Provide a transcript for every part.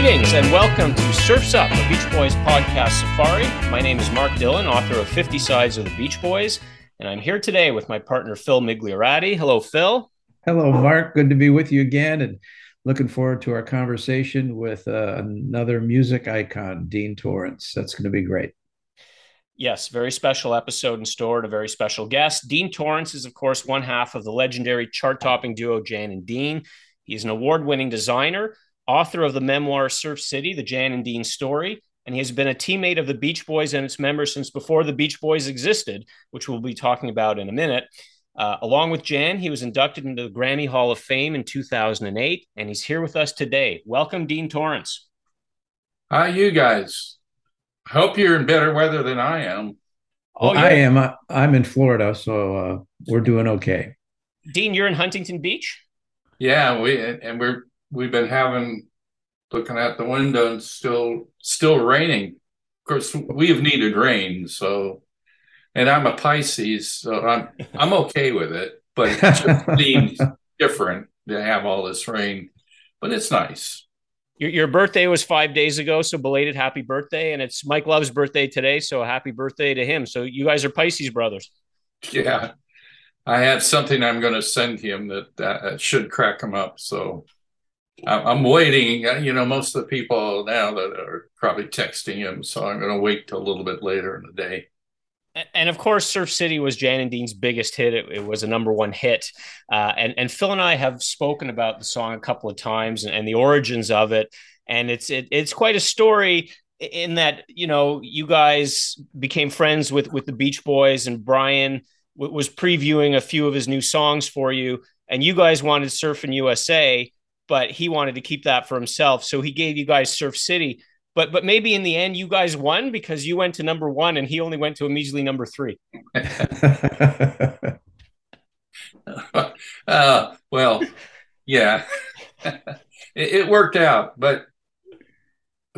Greetings and welcome to Surfs Up, a Beach Boys podcast safari. My name is Mark Dillon, author of 50 Sides of the Beach Boys, and I'm here today with my partner Phil Migliorati. Hello, Phil. Hello, Mark. Good to be with you again, and looking forward to our conversation with uh, another music icon, Dean Torrence. That's going to be great. Yes, very special episode in store and a very special guest. Dean Torrence is, of course, one half of the legendary chart topping duo Jan and Dean. He's an award winning designer, author of the memoir Surf City, the Jan and Dean story, and he has been a teammate of the Beach Boys and its members since before the Beach Boys existed, which we'll be talking about in a minute. Uh, along with Jan, he was inducted into the Grammy Hall of Fame in 2008, and he's here with us today. Welcome, Dean Torrence. Hi, you guys. Hope you're in better weather than I am. Oh, yeah. I am. I, am in Florida, so uh, we're doing okay. Dean, you're in Huntington Beach. Yeah, we and we're we've been having looking out the window and still still raining. Of course, we have needed rain, so and I'm a Pisces, so I'm I'm okay with it. But it just seems different to have all this rain, but it's nice. Your, your birthday was five days ago, so belated happy birthday, and it's Mike Love's birthday today, so happy birthday to him. So you guys are Pisces brothers. Yeah, I have something I'm going to send him that, that should crack him up. So I'm waiting. You know, most of the people now that are probably texting him, so I'm going to wait till a little bit later in the day. And of course, Surf City was Jan and Dean's biggest hit. It, it was a number one hit. Uh, and, and Phil and I have spoken about the song a couple of times and, and the origins of it. And it's it, it's quite a story in that you know you guys became friends with with the Beach Boys and Brian w- was previewing a few of his new songs for you, and you guys wanted Surfing USA but he wanted to keep that for himself. So he gave you guys Surf City. But but maybe in the end you guys won because you went to number one and he only went to a measly number three. uh, well, yeah, it, it, worked out. But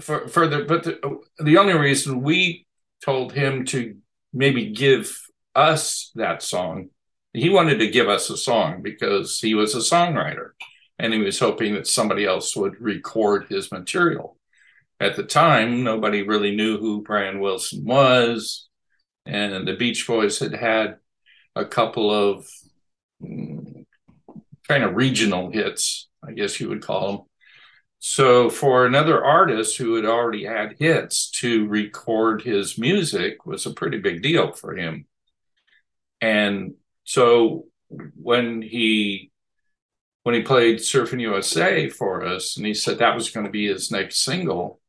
for for the but the, the only reason we told him to maybe give us that song, he wanted to give us a song because he was a songwriter and he was hoping that somebody else would record his material. At the time, nobody really knew who Brian Wilson was, and the Beach Boys had had a couple of mm, kind of regional hits, I guess you would call them. So, for another artist who had already had hits to record his music was a pretty big deal for him. And so, when he when he played Surfing USA for us, and he said that was going to be his next single,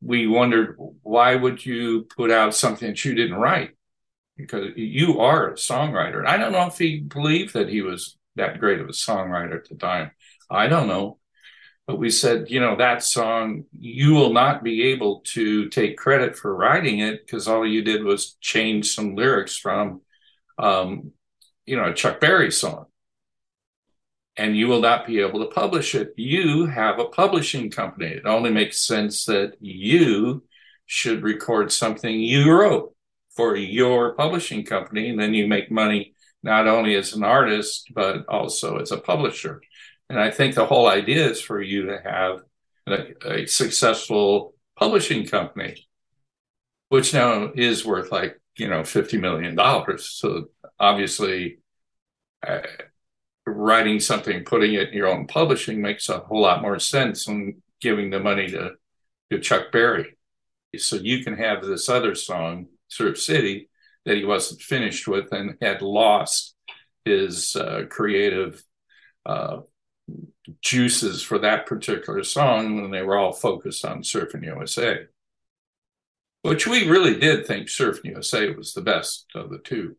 we wondered why would you put out something that you didn't write? Because you are a songwriter. I don't know if he believed that he was that great of a songwriter at the time. I don't know. But we said, you know, that song, you will not be able to take credit for writing it because all you did was change some lyrics from, um, you know, a Chuck Berry song and you will not be able to publish it. You have a publishing company. It only makes sense that you should record something you wrote for your publishing company, and then you make money not only as an artist, but also as a publisher. And I think the whole idea is for you to have a, a successful publishing company, which now is worth like, you know, $50 million. So obviously, writing something, putting it in your own publishing makes a whole lot more sense than giving the money to, to Chuck Berry. So you can have this other song, Surf City, that he wasn't finished with and had lost his uh, creative uh, juices for that particular song when they were all focused on Surfing USA, which we really did think Surfing USA was the best of the two.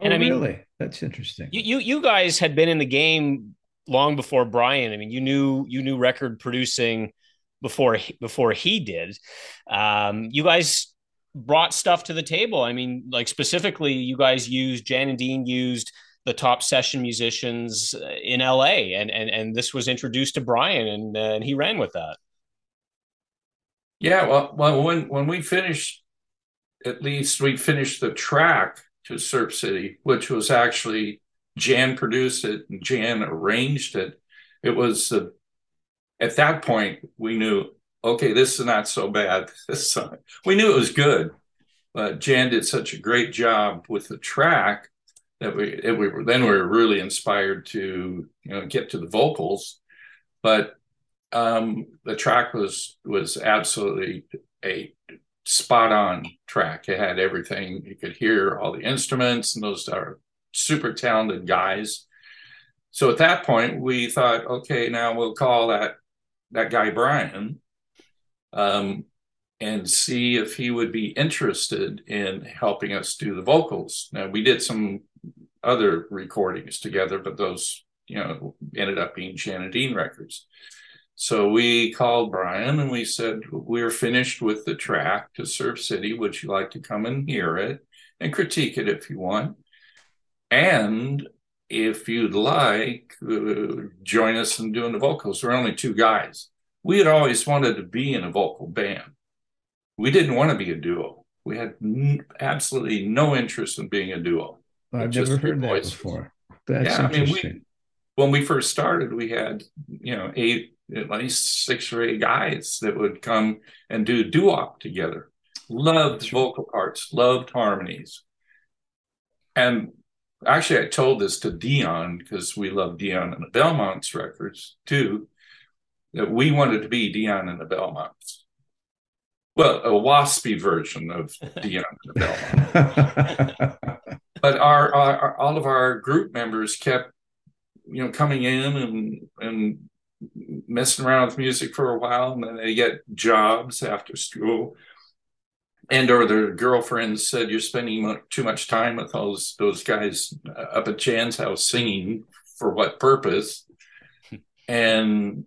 And oh, I mean, really, that's interesting. You, you you guys had been in the game long before Brian. I mean, you knew you knew record producing before before he did. Um, you guys brought stuff to the table. I mean, like specifically, you guys used Jan and Dean used the top session musicians uh, in LA, and and and this was introduced to Brian, and uh, and he ran with that. Yeah, well, well, when when we finished, at least we finished the track to Surf City, which was actually Jan produced it and Jan arranged it. It was a at that point, we knew, okay, this is not so bad. This. We knew it was good, but Jan did such a great job with the track that we, we were, then we were really inspired to, you know, get to the vocals. But um, the track was was absolutely a spot on track. It had everything. You could hear all the instruments, and those are super talented guys. So at that point, we thought, okay, now we'll call that that guy Brian, um, and see if he would be interested in helping us do the vocals. Now we did some other recordings together, but those you know ended up being and Dean records. So we called Brian and we said, We're finished with the track to Surf City. Would you like to come and hear it and critique it if you want? And if you'd like, uh, join us in doing the vocals. We're only two guys. We had always wanted to be in a vocal band. We didn't want to be a duo. We had n- absolutely no interest in being a duo. I've never heard that voices. before. That's yeah, interesting. I mean, we, when we first started, we had you know eight at least six or eight guys that would come and do doo-wop together. Loved vocal parts, loved harmonies. And actually, I told this to Dion because we love Dion and the Belmonts records too, that we wanted to be Dion and the Belmonts. Well, a waspy version of Dion and the Belmonts. but our, our, our, all of our group members kept, you know, coming in and and messing around with music for a while and then they get jobs after school. And or their girlfriends said you're spending too much time with those those guys up at Jan's house singing for what purpose? And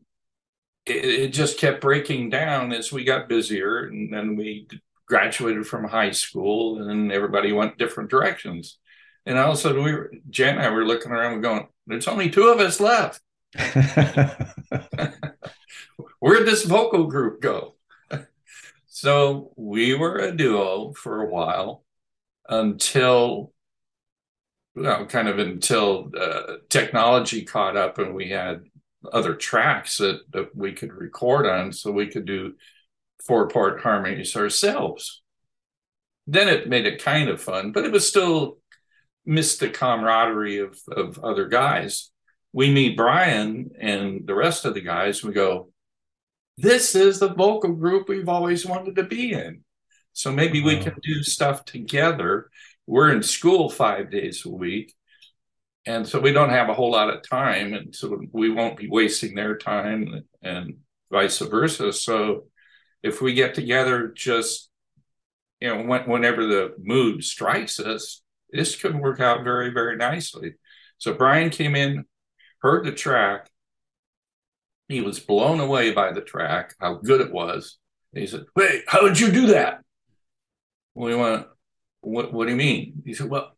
it, it, just kept breaking down as we got busier and then we graduated from high school and everybody went different directions. And all of a sudden we were jan and i were looking around and going there's only two of us left Where'd this vocal group go? so we were a duo for a while until, well, kind of until uh, technology caught up and we had other tracks that, that we could record on so we could do four part harmonies ourselves. Then it made it kind of fun, but it was still missed the camaraderie of, of other guys we meet Brian and the rest of the guys. We go, this is the vocal group we've always wanted to be in. So maybe we can do stuff together. We're in school five days a week. And so we don't have a whole lot of time. And so we won't be wasting their time and vice versa. So if we get together just, you know, when, whenever the mood strikes us, this could work out very, very nicely. So Brian came in heard the track. He was blown away by the track, how good it was. He said, Wait, how did you do that? We went, what, what do you mean? He said, Well,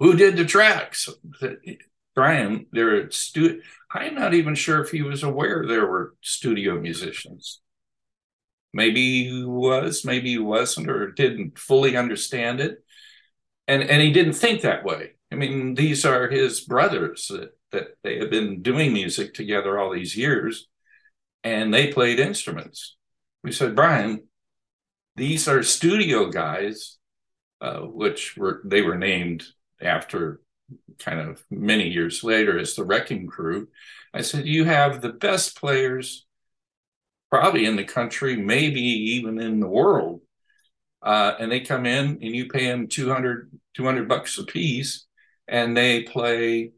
who did the tracks? Brian, there are stu- I'm not even sure if he was aware there were studio musicians. Maybe he was, maybe he wasn't, or didn't fully understand it. And and he didn't think that way. I mean, these are his brothers that that they had been doing music together all these years and they played instruments. We said, Brian, these are studio guys, uh, which were they were named after kind of many years later as the Wrecking Crew. I said, You have the best players probably in the country, maybe even in the world. Uh, and they come in and you pay them 200, 200 bucks a piece and they play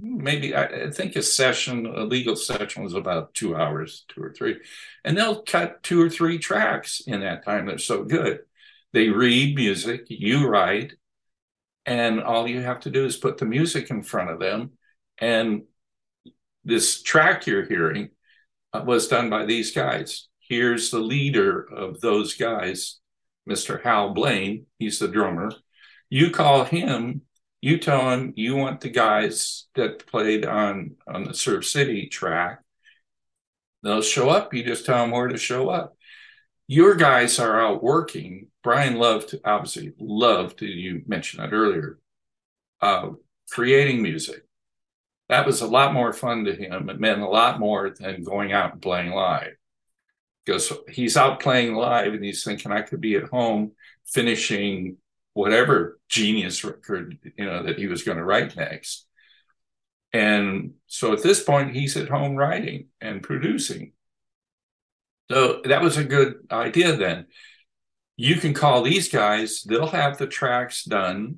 maybe I, think a session, a legal session was about two hours, two or three. And they'll cut two or three tracks in that time. They're so good. They read music, you write, and all you have to do is put the music in front of them. And this track you're hearing uh, was done by these guys. Here's the leader of those guys, Mr. Hal Blaine. He's the drummer. You call him you tell them you want the guys that played on on the Surf City track. They'll show up. You just tell them where to show up. Your guys are out working. Brian loved, obviously, loved. You mentioned that earlier. Uh, creating music. that was a lot more fun to him. It meant a lot more than going out and playing live. Because he's out playing live and he's thinking, I could be at home finishing whatever genius record, you know, that he was going to write next. And so at this point, he's at home writing and producing. So that was a good idea then. You can call these guys, they'll have the tracks done,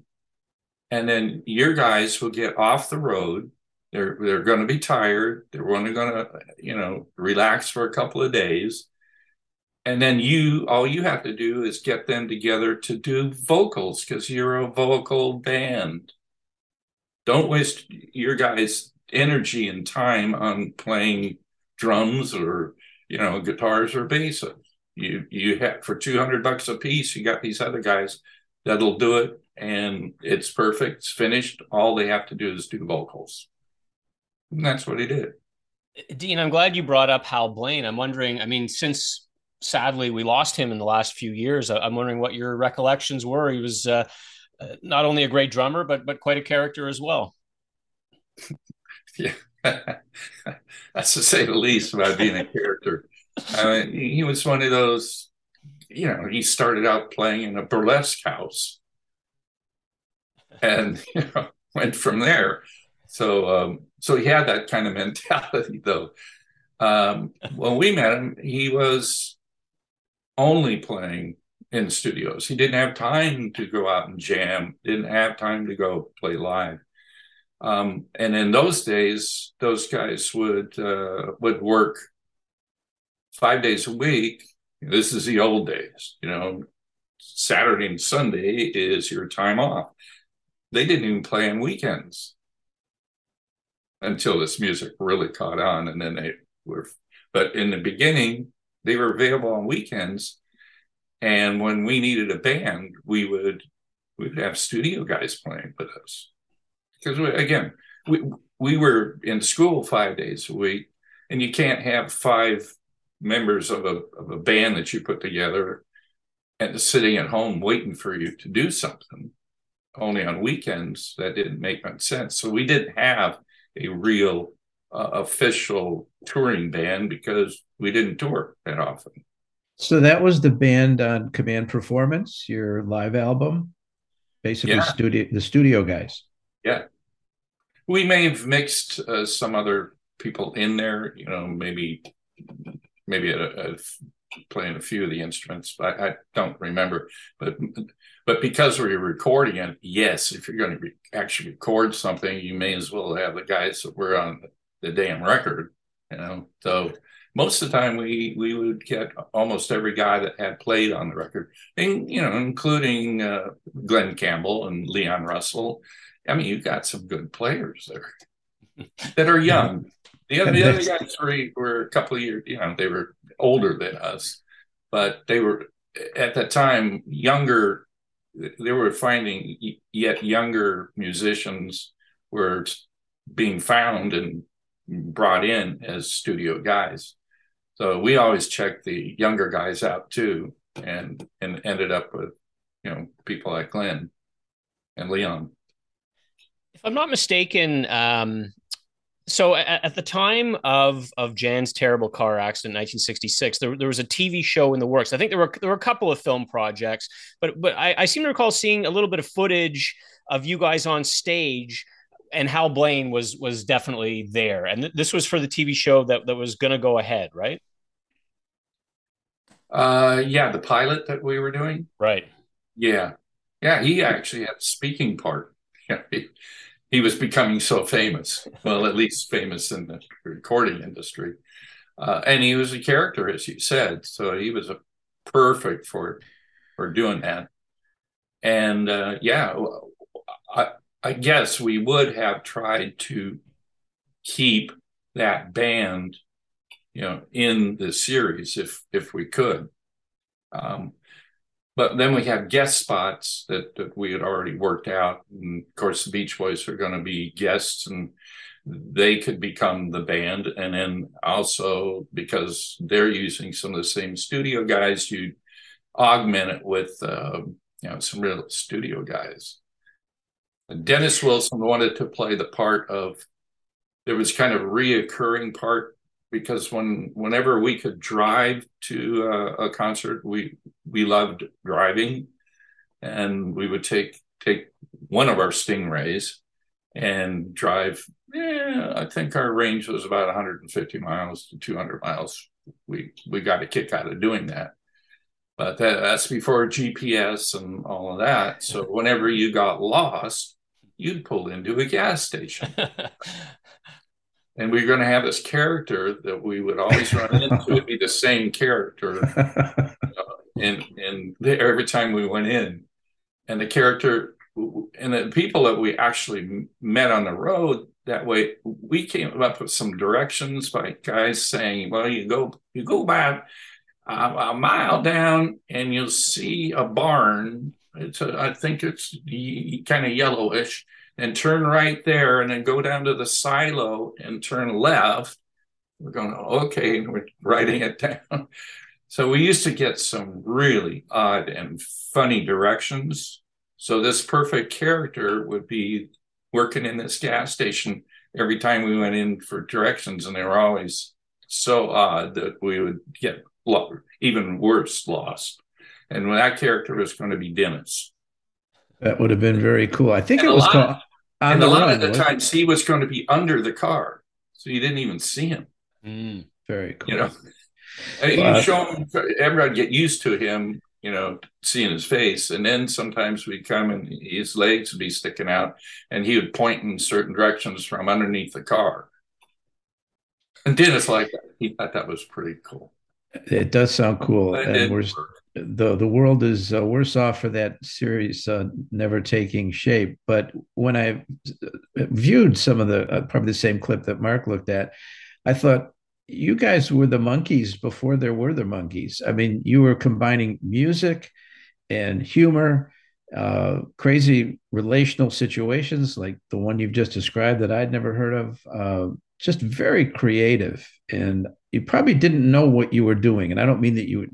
and then your guys will get off the road. They're they're going to be tired. They're only going to, you know, relax for a couple of days. And then you all you have to do is get them together to do vocals because you're a vocal band. Don't waste your guys' energy and time on playing drums or you know guitars or basses. You you have for two hundred bucks a piece. You got these other guys that'll do it, and it's perfect. It's finished. All they have to do is do vocals, and that's what he did. Dean, I'm glad you brought up Hal Blaine. I'm wondering. I mean, since sadly we lost him in the last few years, I'm wondering what your recollections were. He was. Uh, uh, not only a great drummer, but but quite a character as well. yeah, that's to say the least about being a character. I mean, he was one of those. You know, he started out playing in a burlesque house, and you know went from there. So, um, so he had that kind of mentality, though. Um, when we met him, he was only playing in studios. He didn't have time to go out and jam, didn't have time to go play live. Um, and in those days, those guys would uh, would work five days a week. This is the old days, you know. Saturday and Sunday is your time off. They didn't even play on weekends until this music really caught on, and then they were. But in the beginning, they were available on weekends. And when we needed a band, we would we would have studio guys playing with us. Because we, again, we we were in school five days a week, and you can't have five members of a of a band that you put together and sitting at home waiting for you to do something only on weekends. That didn't make much sense. So we didn't have a real uh, official touring band because we didn't tour that often so that was the band on Command Performance, your live album, basically yeah. studio the studio guys. Yeah, we may have mixed uh, some other people in there. You know, maybe maybe a, a, playing a few of the instruments. but I don't remember, but but because we are recording it, yes, if you're going to re- actually record something, you may as well have the guys that were on the, damn record. You know, so most of the time we we would get almost every guy that had played on the record, and you know, including uh, Glen Campbell and Leon Russell. I mean, you've got some good players there that are young. The other, the other guys were, were a couple of years, you know, they were older than us, but they were at that time younger. They were finding yet younger musicians were being found and brought in as studio guys. So we always checked the younger guys out too, and and ended up with you know people like Glen and Leon. If I'm not mistaken, um, so at, at, the time of of Jan's terrible car accident in 1966, there, there was a TV show in the works. I think there were there were a couple of film projects, but but I, I seem to recall seeing a little bit of footage of you guys on stage and Hal Blaine was was definitely there, and th- this was for the TV show that that was going to go ahead, right? Uh, yeah, the pilot that we were doing. Right. Yeah, yeah. He actually had a speaking part. Yeah, he, he was becoming so famous. Well, at least famous in the recording industry, uh, and he was a character, as you said. So he was a perfect for for doing that. And uh, yeah, I, I guess we would have tried to keep that band, you know, in the series if if we could. Um, but then we have guest spots that, that we had already worked out. And of course, the Beach Boys are going to be guests and they could become the band. And then also because they're using some of the same studio guys, you augment it with, uh, you know, some real studio guys. Dennis Wilson wanted to play the part of there was kind of reoccurring part because when whenever we could drive to uh, a concert, we we loved driving, and we would take take one of our Stingrays and drive. Yeah, I think our range was about 150 miles to 200 miles. We we got a kick out of doing that, but that, that's before GPS and all of that. So whenever you got lost, you'd pull into a gas station. and we are going to have this character that we would always run into. It'd be the same character, uh, and and every time we went in, and the character and the people that we actually met on the road that way, we came up with some directions by guys saying, "Well, you go you go back a, a mile down, and you'll see a barn. It's a, I think it's kind of yellowish." and turn right there and then go down to the silo and turn left. We're going, okay, we're writing it down. So we used to get some really odd and funny directions. So this perfect character would be working in this gas station every time we went in for directions, and they were always so odd that we would get even worse lost. And when that character was going to be Dennis. That would have been very cool. I think and it was called. and a lot run, of the times he was going to be under the car, so you didn't even see him. Mm, very cool. You know, well, you show him. Everybody get used to him. You know, seeing his face, and then sometimes we'd come and his legs would be sticking out, and he would point in certain directions from underneath the car. And Dennis liked that. He thought that was pretty cool. It does sound cool. and we're, the the world is uh, worse off for that series uh, never taking shape. But when I viewed some of the uh, probably the same clip that Mark looked at, I thought you guys were the Monkees before there were the Monkees. I mean, you were combining music and humor, uh, crazy relational situations like the one you've just described that I'd never heard of. Uh, just very creative, and you probably didn't know what you were doing. And I don't mean that you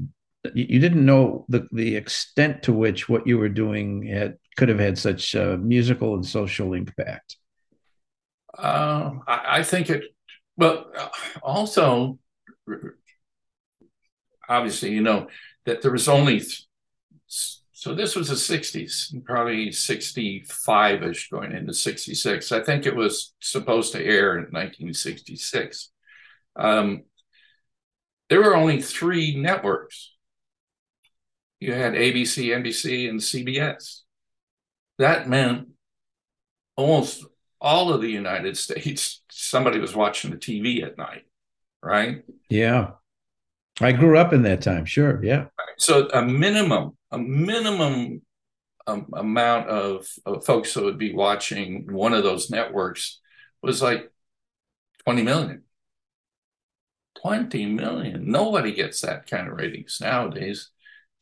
you didn't know the the extent to which what you were doing had could have had such uh, musical and social impact. Uh, I, I, think it. Well, also, obviously, you know that there was only. So this was the '60s, probably '65ish, going into '66. I think it was supposed to air in 1966. Um, there were only three networks you had ABC, NBC, and CBS. That meant almost all of the United States, somebody was watching the TV at night, right? Yeah. I grew up in that time, sure. Yeah. So a minimum, a minimum um, amount of, of folks that would be watching one of those networks was like 20 million. 20 million. Nobody gets that kind of ratings nowadays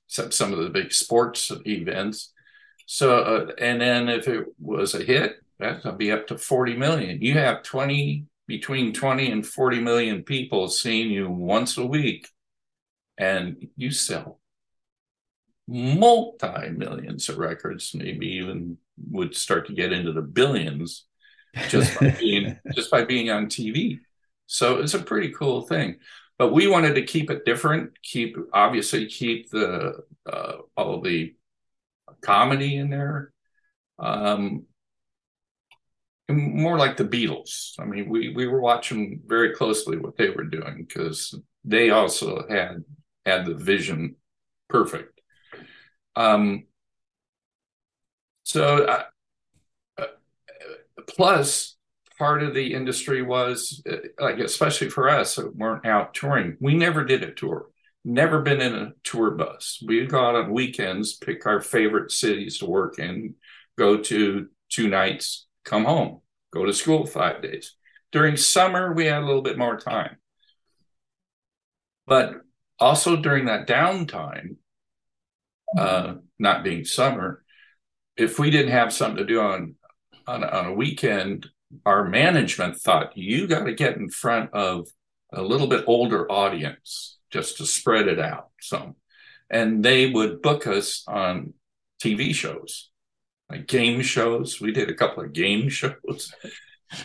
except some of the big sports events. So, uh, and then if it was a hit, that'd be up to 40 million. You have 20, between 20 and 40 million people seeing you once a week, and you sell multi millions of records, maybe even would start to get into the billions just by being just by being on TV. So it's a pretty cool thing but we wanted to keep it different keep obviously keep the uh, all the comedy in there um, more like the beatles. I mean we we were watching very closely what they were doing because they also had had the vision perfect. Um so uh, uh, plus part of the industry was uh, like especially for us that weren't out touring we never did a tour. Never been in a tour bus. We'd go out on weekends pick our favorite cities to work in go to two nights come home go to school five days. During summer we had a little bit more time. But also during that downtime uh, not being summer if we didn't have something to do on on, on a weekend our management thought you got to get in front of a little bit older audience just to spread it out some. And they would book us on tv shows like game shows. We did a couple of game shows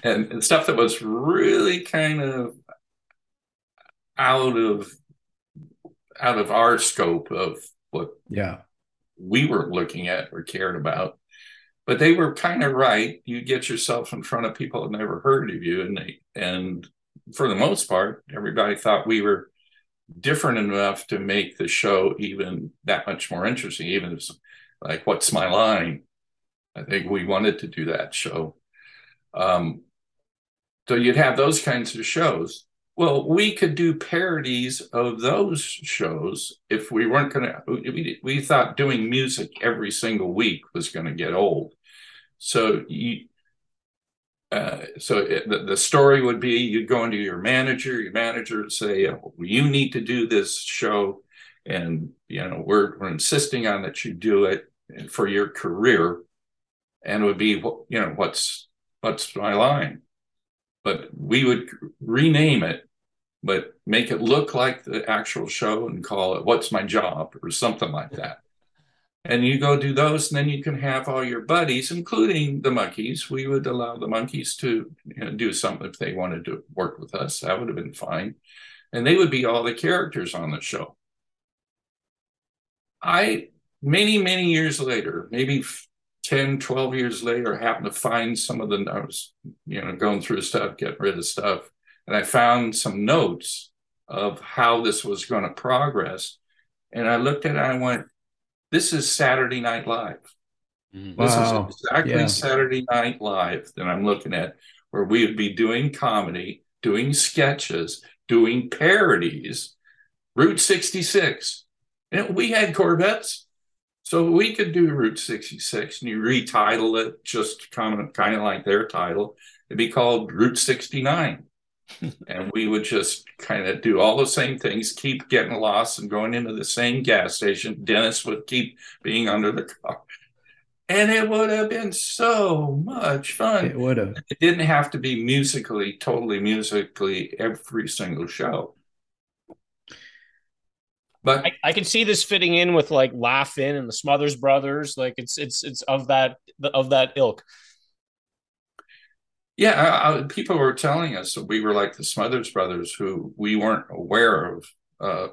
and, and stuff that was really kind of out of out of our scope of what yeah. we were looking at or cared about but they were kind of right you get yourself in front of people that never heard of you and they and for the most part everybody thought we were different enough to make the show even that much more interesting even if like what's my line i think we wanted to do that show um, so you'd have those kinds of shows well, we could do parodies of those shows if we weren't going to. We, we thought doing music every single week was going to get old. So you, uh, so it, the, the story would be you'd go into your manager, your manager would say, oh, "You need to do this show, and you know we're we're insisting on that you do it for your career." And it would be, you know, what's what's my line? but we would rename it, but make it look like the actual show and call it What's My Job or something like that. And you go do those, and then you can have all your buddies, including the Monkees We would allow the Monkees to you know, do something if they wanted to work with us. That would have been fine. And they would be all the characters on the show. I, many, many years later, maybe 10, 12 years later, happened to find some of the, I was, you know, going through stuff, getting rid of stuff. And I found some notes of how this was going to progress. And I looked at it and I went, this is Saturday Night Live. Mm-hmm. This wow. is exactly yeah. Saturday Night Live that I'm looking at, where we would be doing comedy, doing sketches, doing parodies. Route 66. And we had Corvettes. So we could do Route 66 and you retitle it just kind of, kind of like their title. It'd be called Route 69. And we would just kind of do all the same things, keep getting lost and going into the same gas station. Dennis would keep being under the car. And it would have been so much fun. It would have. It didn't have to be musically, totally musically every single show. But I, I, can see this fitting in with like Laugh-In and the Smothers Brothers. Like it's it's it's of that of that ilk. Yeah, I, people were telling us that we were like the Smothers Brothers, who we weren't aware of uh,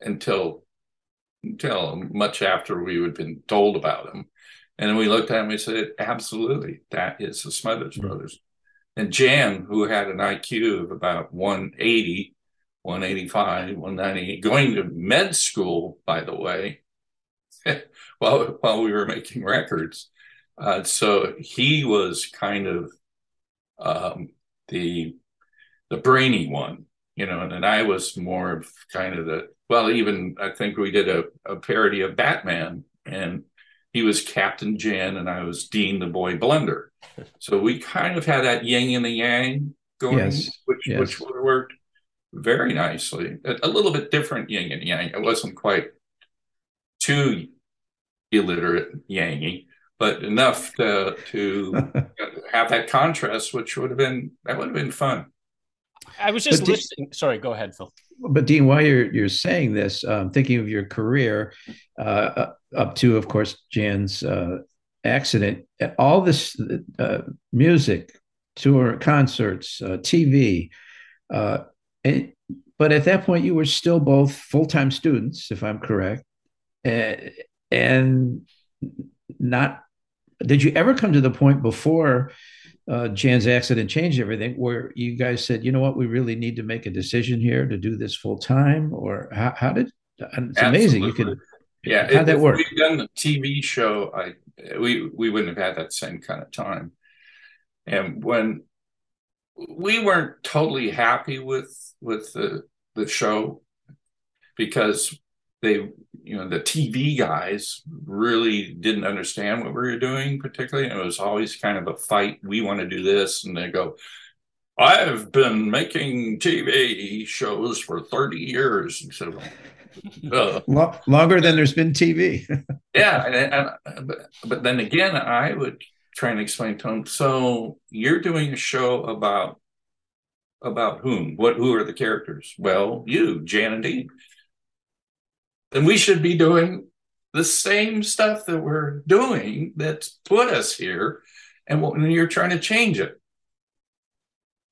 until until much after we had been told about them. And then we looked at them and we said, absolutely, that is the Smothers mm-hmm. Brothers. And Jan, who had an IQ of about 180, 185, 190, going to med school, by the way, while, while we were making records. Uh, so he was kind of um, the the brainy one, you know, and, and I was more of kind of the well, even I think we did a, a parody of Batman, and he was Captain Jan, and I was Dean the Boy Blunder. So we kind of had that yin and the yang going, yes. which yes. which worked very nicely. A, a, little bit different yin and yang. It wasn't quite too illiterate yangy, but enough to to have that contrast, which would have been that would have been fun. I was just but listening. Dean, sorry, go ahead, Phil. But Dean, while you're you're saying this, um, thinking of your career uh, up to, of course, Jan's uh, accident, all this uh, music, tour, concerts, uh, TV, uh, and, but at that point, you were still both full time students, if I'm correct, and, and not. Did you ever come to the point before uh, Jan's accident changed everything, where you guys said, you know what, we really need to make a decision here to do this full time, or how, how did? It's Absolutely. amazing. You could. Yeah, how'd that work? We've done the TV show. I we we wouldn't have had that same kind of time. And when we weren't totally happy with with the the show because they you know the TV guys really didn't understand what we were doing particularly and it was always kind of a fight we want to do this and they go I've been making TV shows for 30 years and so uh, longer than there's been TV yeah and, and, but, but then again I would try and explain to them so you're doing a show about about whom? What? Who are the characters? Well, you, Jan and Dean. Then we should be doing the same stuff that we're doing that's put us here, and when you're trying to change it.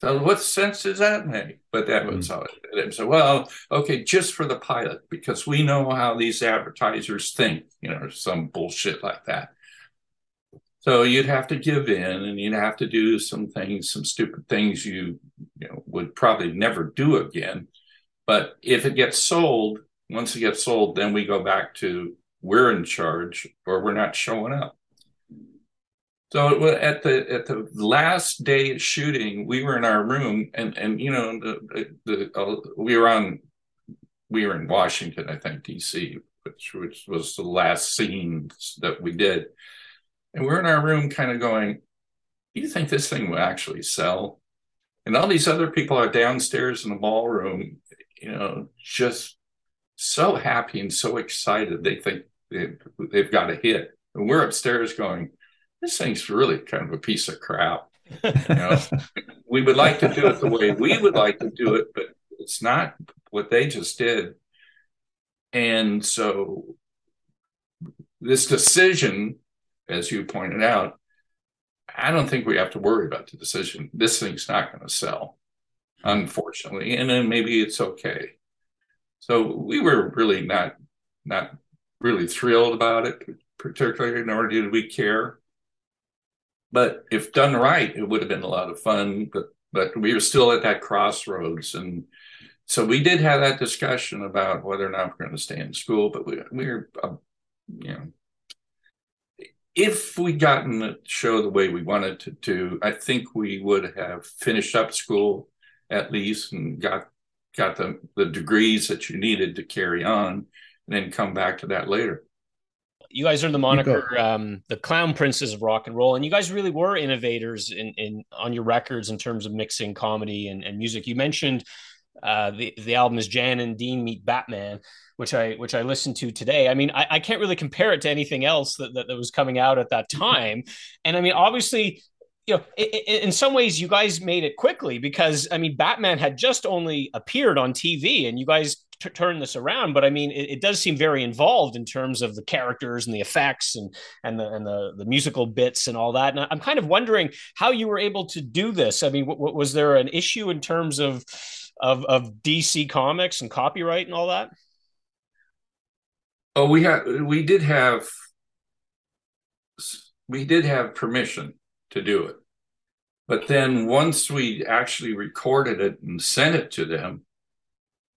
So what sense does that make? But that was mm-hmm. how it did. So well, okay, just for the pilot, because we know how these advertisers think, you know, some bullshit like that. So you'd have to give in and you'd have to do some things, some stupid things you, you know, would probably never do again. But if it gets sold, once it gets sold, then we go back to we're in charge or we're not showing up. So at the at the last day of shooting, we were in our room, and and you know the the uh, we were on we were in Washington, I think D.C., which which was the last scene that we did, and we're in our room, kind of going, "Do you think this thing will actually sell?" And all these other people are downstairs in the ballroom, you know, just so happy and so excited. They think they've, they've got a hit, and we're upstairs going this thing's really kind of a piece of crap. You know, we would like to do it the way we would like to do it, but it's not what they just did. And so, this decision, as you pointed out, I don't think we have to worry about the decision. This thing's not going to sell, unfortunately, and then maybe it's okay. So we were really not not really thrilled about it, particularly nor did we care. But if done right, it would have been a lot of fun. But but we were still at that crossroads, and so we did have that discussion about whether or not we're going to stay in school. But we we were, uh, you know, if we gotten the show the way we wanted to do, I think we would have finished up school at least and got got the the degrees that you needed to carry on, and then come back to that later. You guys are the moniker um, the clown princes of rock and roll and you guys really were innovators in, in on your records in terms of mixing comedy and, and music. You mentioned uh, the the album is jan and dean meet batman which i which i listened to today. I mean i, I can't really compare it to anything else that, that, that was coming out at that time. And i mean obviously you know, in some ways, you guys made it quickly because I mean, Batman had just only appeared on TV, and you guys t- turn this around. But I mean, it, it, does seem very involved in terms of the characters and the effects and and the and the the musical bits and all that. And I'm kind of wondering how you were able to do this. I mean, w- w- was there an issue in terms of of of DC Comics and copyright and all that? Oh, we had we did have we did have permission to do it. But then once we actually recorded it and sent it to them,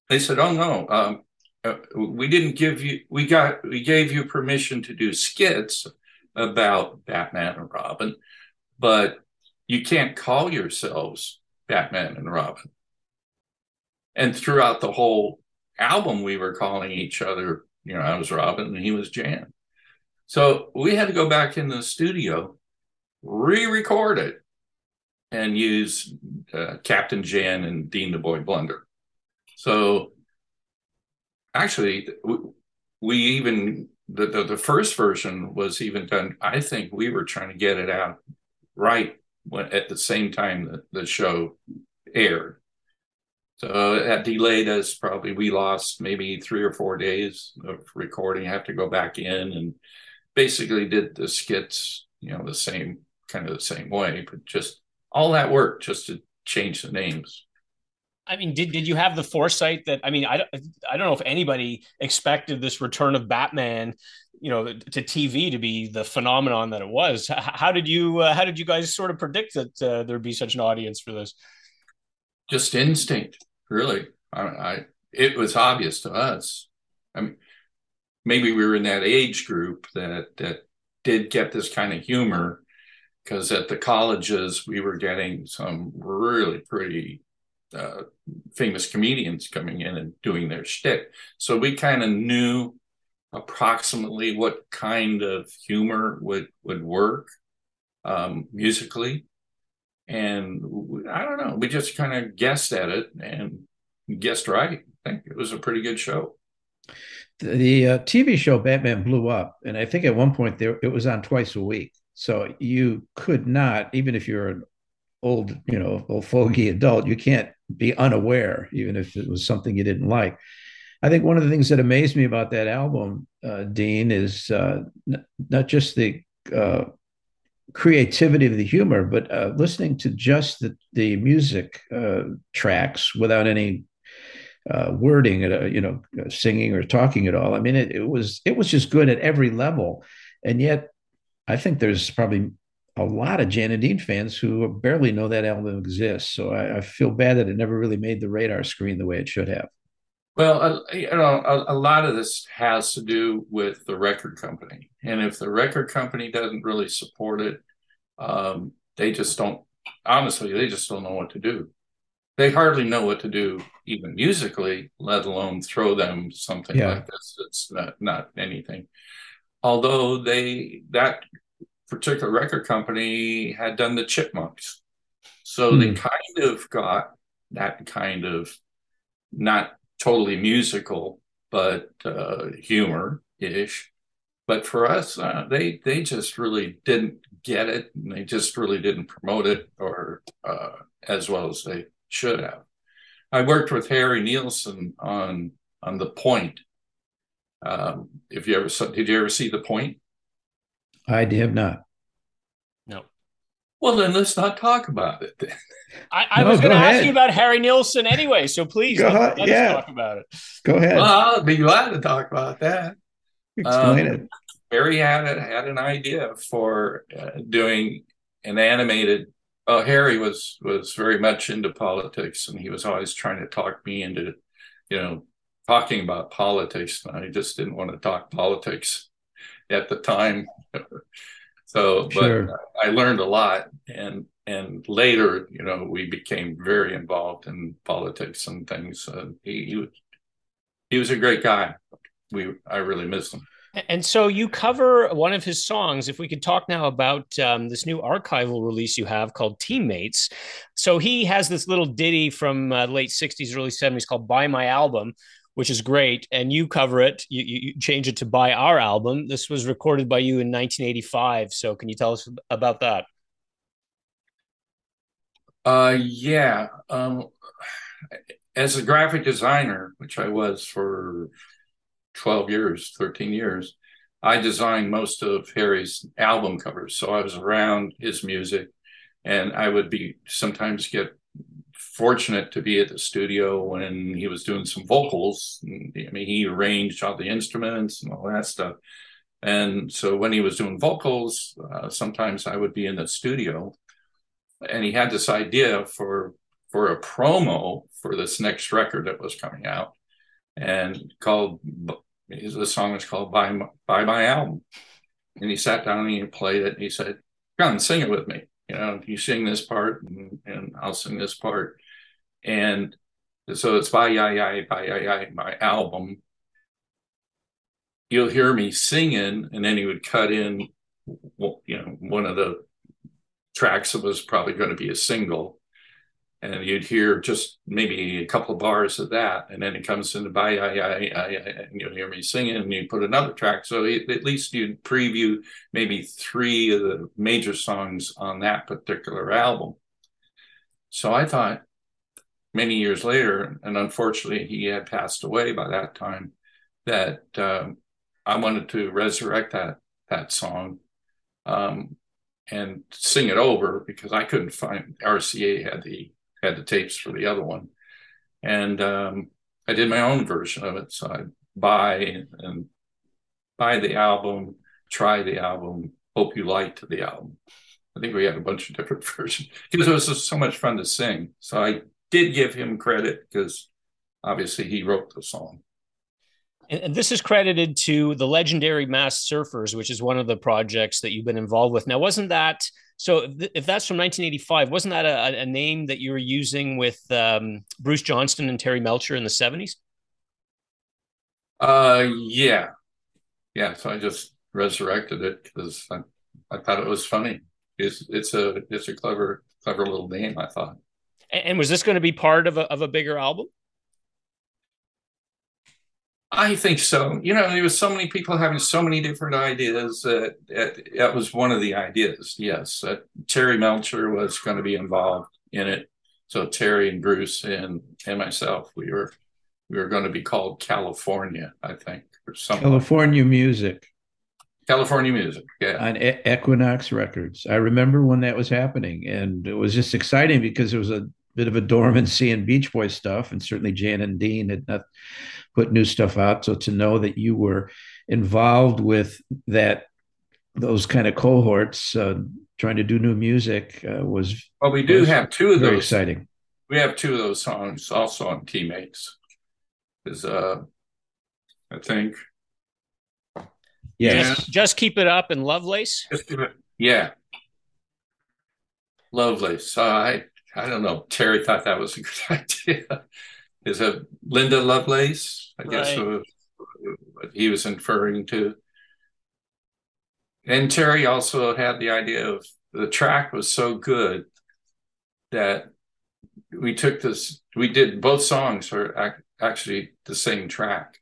they said, "Oh no, um, uh, we didn't give you. We got we gave you permission to do skits about Batman and Robin, but you can't call yourselves Batman and Robin." And throughout the whole album, we were calling each other. You know, I was Robin and he was Jan. So we had to go back in the studio, re-record it, and use uh, Captain Jan and Dean the Boy Blunder. So actually, we even the, the, the first version was even done. I think we were trying to get it out right when, at the same time that the show aired. So that delayed us probably. We lost maybe three or four days of recording. I have to go back in and basically did the skits, you know, the same kind of the same way, but just all that work just to change the names. I mean, did did you have the foresight that I mean, I don't I don't know if anybody expected this return of Batman, you know, to TV to be the phenomenon that it was. How did you uh, how did you guys sort of predict that uh, there'd be such an audience for this? Just instinct, really. I, I it was obvious to us. I mean, maybe we were in that age group that that did get this kind of humor because at the colleges we were getting some really pretty uh, famous comedians coming in and doing their shtick. So we kind of knew approximately what kind of humor would would work um, musically, and I don't know. We just kind of guessed at it and guessed right. I think it was a pretty good show. The uh, TV show Batman blew up, and I think at one point there it was on twice a week. So you could not, even if you're an old, you know, old fogey adult, you can't be unaware, even if it was something you didn't like. I think one of the things that amazed me about that album, uh, Dean, is uh, n- not just the uh, creativity of the humor, but uh, listening to just the, the music uh, tracks without any uh, wording, uh, you know, singing or talking at all. I mean, it, it was it was just good at every level, and yet I think there's probably a lot of Jan and Dean fans who barely know that album exists. So I, I, feel bad that it never really made the radar screen the way it should have. Well, uh, you know, a, a, lot of this has to do with the record company, and if the record company doesn't really support it, um, they just don't. Honestly, they just don't know what to do. They hardly know what to do, even musically, let alone throw them something yeah. like this. It's not not anything. Although they that particular record company had done the Chipmunks, so they hmm. kind of got that kind of not totally musical, but uh, humor ish. But for us, uh, they they just really didn't get it, and they just really didn't promote it or uh, as well as they should have. I worked with Harry Nilsson on on the Point. Um, if you ever saw, did you ever see the Point? I have not. No. Well, then let's not talk about it. Then. I, I no, was going to ask you about Harry Nilsson anyway, so please go let, let yeah. talk about it. Go ahead. Well, I'll be glad to talk about that. Explain um, it. Barry had had an idea for uh, doing an animated. Oh, Harry was was very much into politics, and he was always trying to talk me into, you know, talking about politics. And I just didn't want to talk politics at the time. So, but sure. I learned a lot, and and later, you know, we became very involved in politics and things. Uh, he, he was he was a great guy. We I really miss him. And so you cover one of his songs. If we could talk now about um, this new archival release you have called Teammates. So he has this little ditty from uh, late 60s, early 70s called Buy My Album, which is great. And you cover it, you, you change it to Buy Our Album. This was recorded by you in 1985. So can you tell us about that? Uh, yeah. Um, as a graphic designer, which I was for 12 years, 13 years, I designed most of Harry's album covers. So I was around his music and I would be sometimes get fortunate to be at the studio when he was doing some vocals. I mean, he arranged all the instruments and all that stuff. And so when he was doing vocals, uh, sometimes I would be in the studio and he had this idea for for a promo for this next record that was coming out and called the song is called buy my, buy my album and he sat down and he played it and he said come and sing it with me you know you sing this part and, and i'll sing this part and so it's by yeah by my album you'll hear me singing and then he would cut in you know one of the tracks that was probably going to be a single. And you'd hear just maybe a couple bars of that, and then it comes into by I, I, I, and you'll hear me singing, and you put another track. So at least you'd preview maybe three of the major songs on that particular album. So I thought many years later, and unfortunately he had passed away by that time, that um, I wanted to resurrect that that song. Um, and sing it over because I couldn't find RCA had the had the tapes for the other one, and um, I did my own version of it. So I buy and buy the album, try the album, hope you liked the album. I think we had a bunch of different versions because it was so much fun to sing. So I did give him credit because obviously he wrote the song. And this is credited to the legendary Masked Surfers, which is one of the projects that you've been involved with. Now, wasn't that so? If that's from 1985, wasn't that a, a name that you were using with um, Bruce Johnston and Terry Melcher in the 70s? Uh, yeah, yeah. So I just resurrected it because I, I thought it was funny. It's it's a it's a clever clever little name. I thought. And was this going to be part of a of a bigger album? I think so. You know, there was so many people having so many different ideas that that was one of the ideas. Yes, that Terry Melcher was going to be involved in it. So Terry and Bruce and and myself, we were we were going to be called California, I think, or something. California music. California music, yeah. On e- Equinox Records. I remember when that was happening, and it was just exciting because there was a bit of a dormancy in Beach Boy stuff, and certainly Jan and Dean had not put new stuff out. So to know that you were involved with that, those kind of cohorts, uh, trying to do new music, uh, was well. We do have two of very those. Exciting. We have two of those songs also on Teammates. Is uh, I think. Yeah. Just, just keep it up and Lovelace. Yeah. Lovelace. Uh, I I don't know. Terry thought that was a good idea. Is it Linda Lovelace? I right. guess what he was inferring to. And Terry also had the idea of the track was so good that we took this. We did both songs are actually the same track,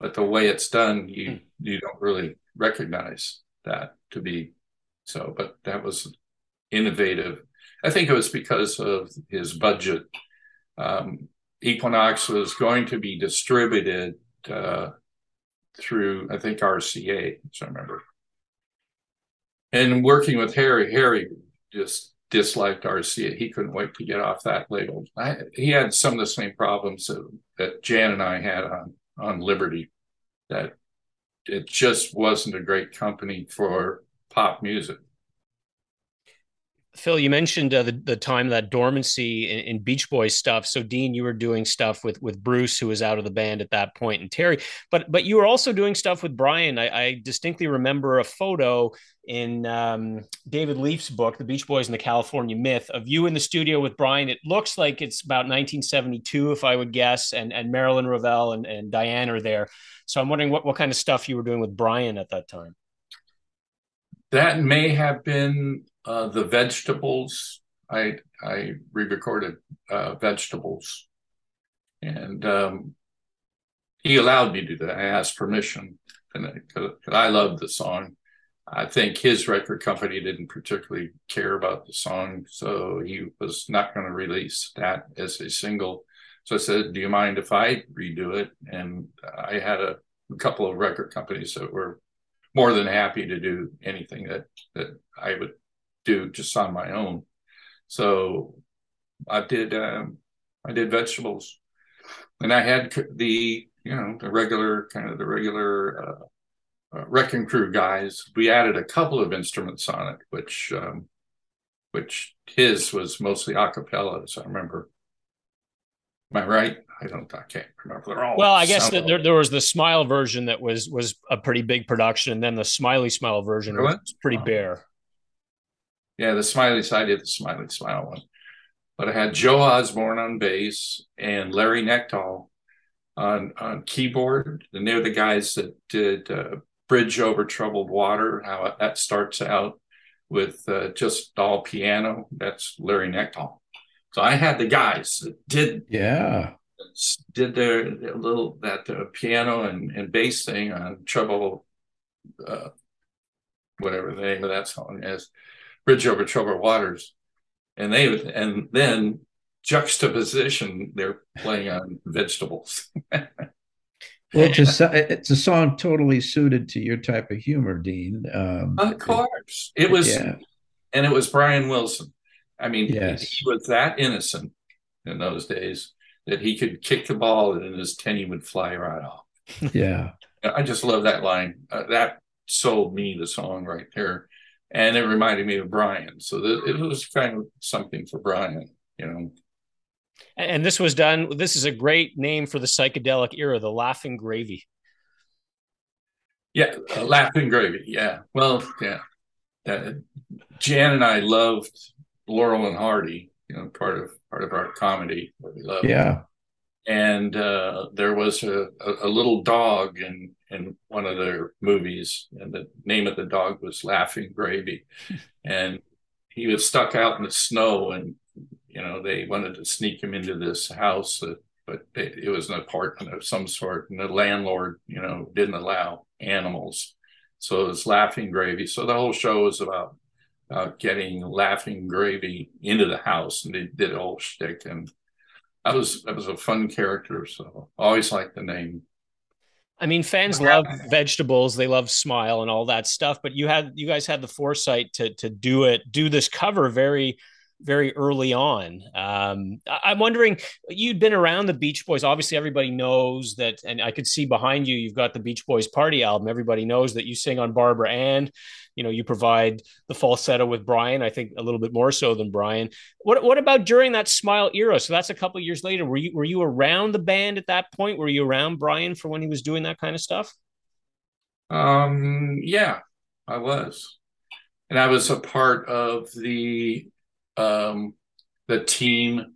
but the way it's done, you hmm. you don't really recognize that to be so. But that was innovative I think it was because of his budget. Um, Equinox was going to be distributed uh, through, I think, RCA, as I remember. And working with Harry, Harry just disliked RCA. He couldn't wait to get off that label. I, he had some of the same problems that, that Jan and I had on on Liberty. That it just wasn't a great company for pop music. Phil, you mentioned uh, the the time that dormancy in, in, Beach Boys stuff. So, Dean, you were doing stuff with with Bruce, who was out of the band at that point, and Terry. But but you were also doing stuff with Brian. I, I distinctly remember a photo in um, David Leaf's book, The Beach Boys and the California Myth, of you in the studio with Brian. It looks like it's about 1972, if I would guess, and and Marilyn Rovell and, and Diane are there. So, I'm wondering what what kind of stuff you were doing with Brian at that time. That may have been uh, the vegetables. I I re-recorded uh, vegetables, and um, he allowed me to do that. I asked permission, and because I love the song. I think his record company didn't particularly care about the song, so he was not going to release that as a single. So I said, "Do you mind if I redo it?" And I had a, a couple of record companies that were more than happy to do anything that that I would do just on my own. So I did um, I did vegetables, and I had the you know the regular kind of the regular uh, uh, wrecking crew guys. We added a couple of instruments on it, which um, which his was mostly a cappella, as I remember. Am I right? I don't. I can't remember. well, I guess that there, there was the Smile version that was was a pretty big production, and then the Smiley Smile version really? was pretty oh. bare. Yeah, the Smiley side did the Smiley Smile one. But I had Joe Osborn on bass and Larry Knechtel on on keyboard, and they're the guys that did uh, Bridge Over Troubled Water. How that starts out with uh, just all piano. That's Larry Knechtel. So I had the guys that did yeah did their, their little that uh, piano and, and bass thing on Trouble, uh, whatever the name of that song is Bridge Over Troubled Waters, and they and then juxtaposition they're playing on vegetables. well, it's a, it's a song totally suited to your type of humor, Dean. Um, of course, it was, yeah. and it was Brian Wilson. I mean, yes. he was that innocent in those days that he could kick the ball and his tenny would fly right off. Yeah, I just love that line. Uh, that sold me the song right there and it reminded me of Brian. So th- it was kind of something for Brian, you know. And this was done. This is a great name for the psychedelic era, the Laughing Gravy. Yeah, uh, Laughing Gravy. Yeah. Well, yeah. Uh, Jan and I loved Laurel and Hardy. You know, part of part of our comedy we love. Yeah. And uh, there was a, a, little dog in in one of their movies, and the name of the dog was Laughing Gravy, and he was stuck out in the snow, and you know they wanted to sneak him into this house, that, but it, it was an apartment of some sort, and the landlord, you know, didn't allow animals, so it was Laughing Gravy. So the whole show was about uh, getting Laughing Gravy into the house, and they did a whole shtick, and that was that was a fun character. So I always liked the name. I mean, fans love vegetables, they love smile and all that stuff, but you had you guys had the foresight to to do it, do this cover very very early on. Um, I'm wondering, you'd been around the Beach Boys. Obviously, everybody knows that, and I could see behind you, you've got the Beach Boys Party album. Everybody knows that you sing on Barbara and you know you provide the falsetto with Brian. I think a little bit more so than Brian. What what about during that Smile era? So that's a couple years later. Were you were you around the band at that point? Were you around Brian for when he was doing that kind of stuff? Um, yeah, I was and I was a part of the um, the team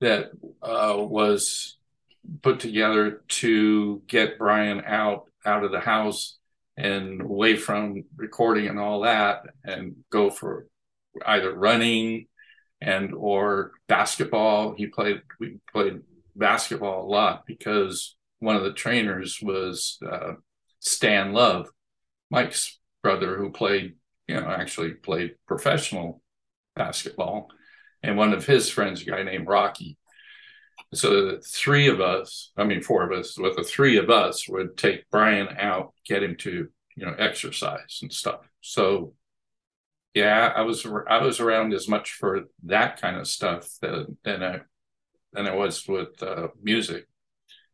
that uh, was put together to get Brian out out of the house and away from recording and all that and go for either running and or basketball. He played we played basketball a lot because one of the trainers was uh, stan love mike's brother who played you know actually played professional basketball, and one of his friends, a guy named Rocky. So three of us, I mean four of us, with the three of us would take Brian out, get him to you know exercise and stuff. So yeah, I was I was around as much for that kind of stuff than than I than I was with uh, music.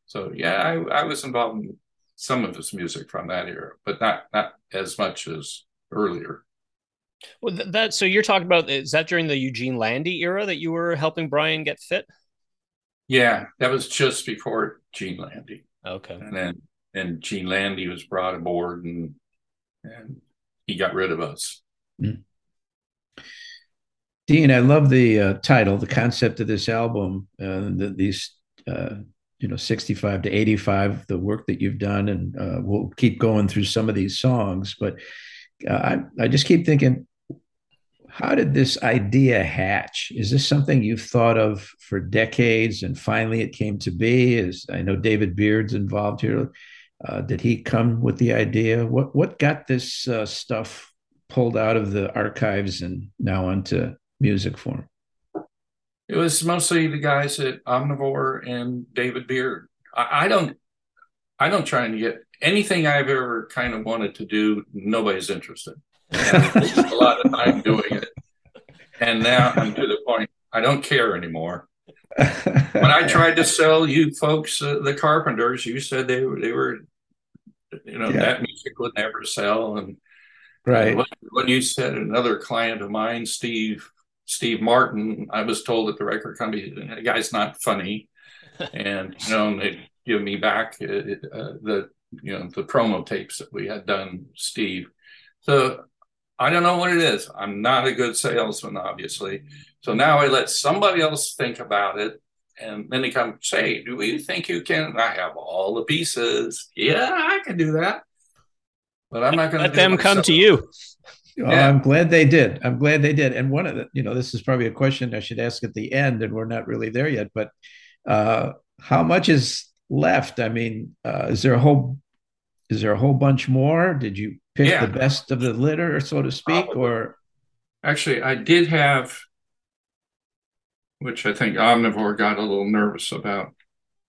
So yeah, I, I was involved in some of his music from that era, but not not as much as earlier. Well, that so you're talking about is that during the Eugene Landy era that you were helping Brian get fit? Yeah, that was just before Gene Landy. Okay, and then and Gene Landy was brought aboard, and and he got rid of us. Mm. Dean, I love the uh, title, the concept of this album, uh, the, these uh, you know 65 to 85, the work that you've done, and uh, we'll keep going through some of these songs, but. Uh, I, I just keep thinking how did this idea hatch? Is this something you've thought of for decades and finally it came to be? Is I know David Beard's involved here. Uh, did he come with the idea? What what got this uh, stuff pulled out of the archives and now onto music form? It was mostly the guys at Omnivore and David Beard. I, I don't I don't try and get anything I've ever kind of wanted to do. Nobody's interested a lot of time doing it. And now I'm to the point I don't care anymore. when I tried to sell you folks uh, the Carpenters, you said they were they were you know yeah. that music would never sell and right when, when you said another client of mine Steve Steve Martin I was told at the record company the guy's not funny and you know they give me back uh, uh, the you know the promo tapes that we had done Steve so I don't know what it is. I'm not a good salesman, obviously. So now I let somebody else think about it. And then they come say, Do you think you can? I have all the pieces. Yeah, I can do that. But I'm not going to let them come to you. Oh, yeah. I'm glad they did. I'm glad they did. And one of the, you know, this is probably a question I should ask at the end, and we're not really there yet. But uh, how much is left? I mean, uh, is there a whole, is there a whole bunch more? Did you pick yeah. the best of the litter, so to speak, or actually, I did have, which I think Omnivore got a little nervous about.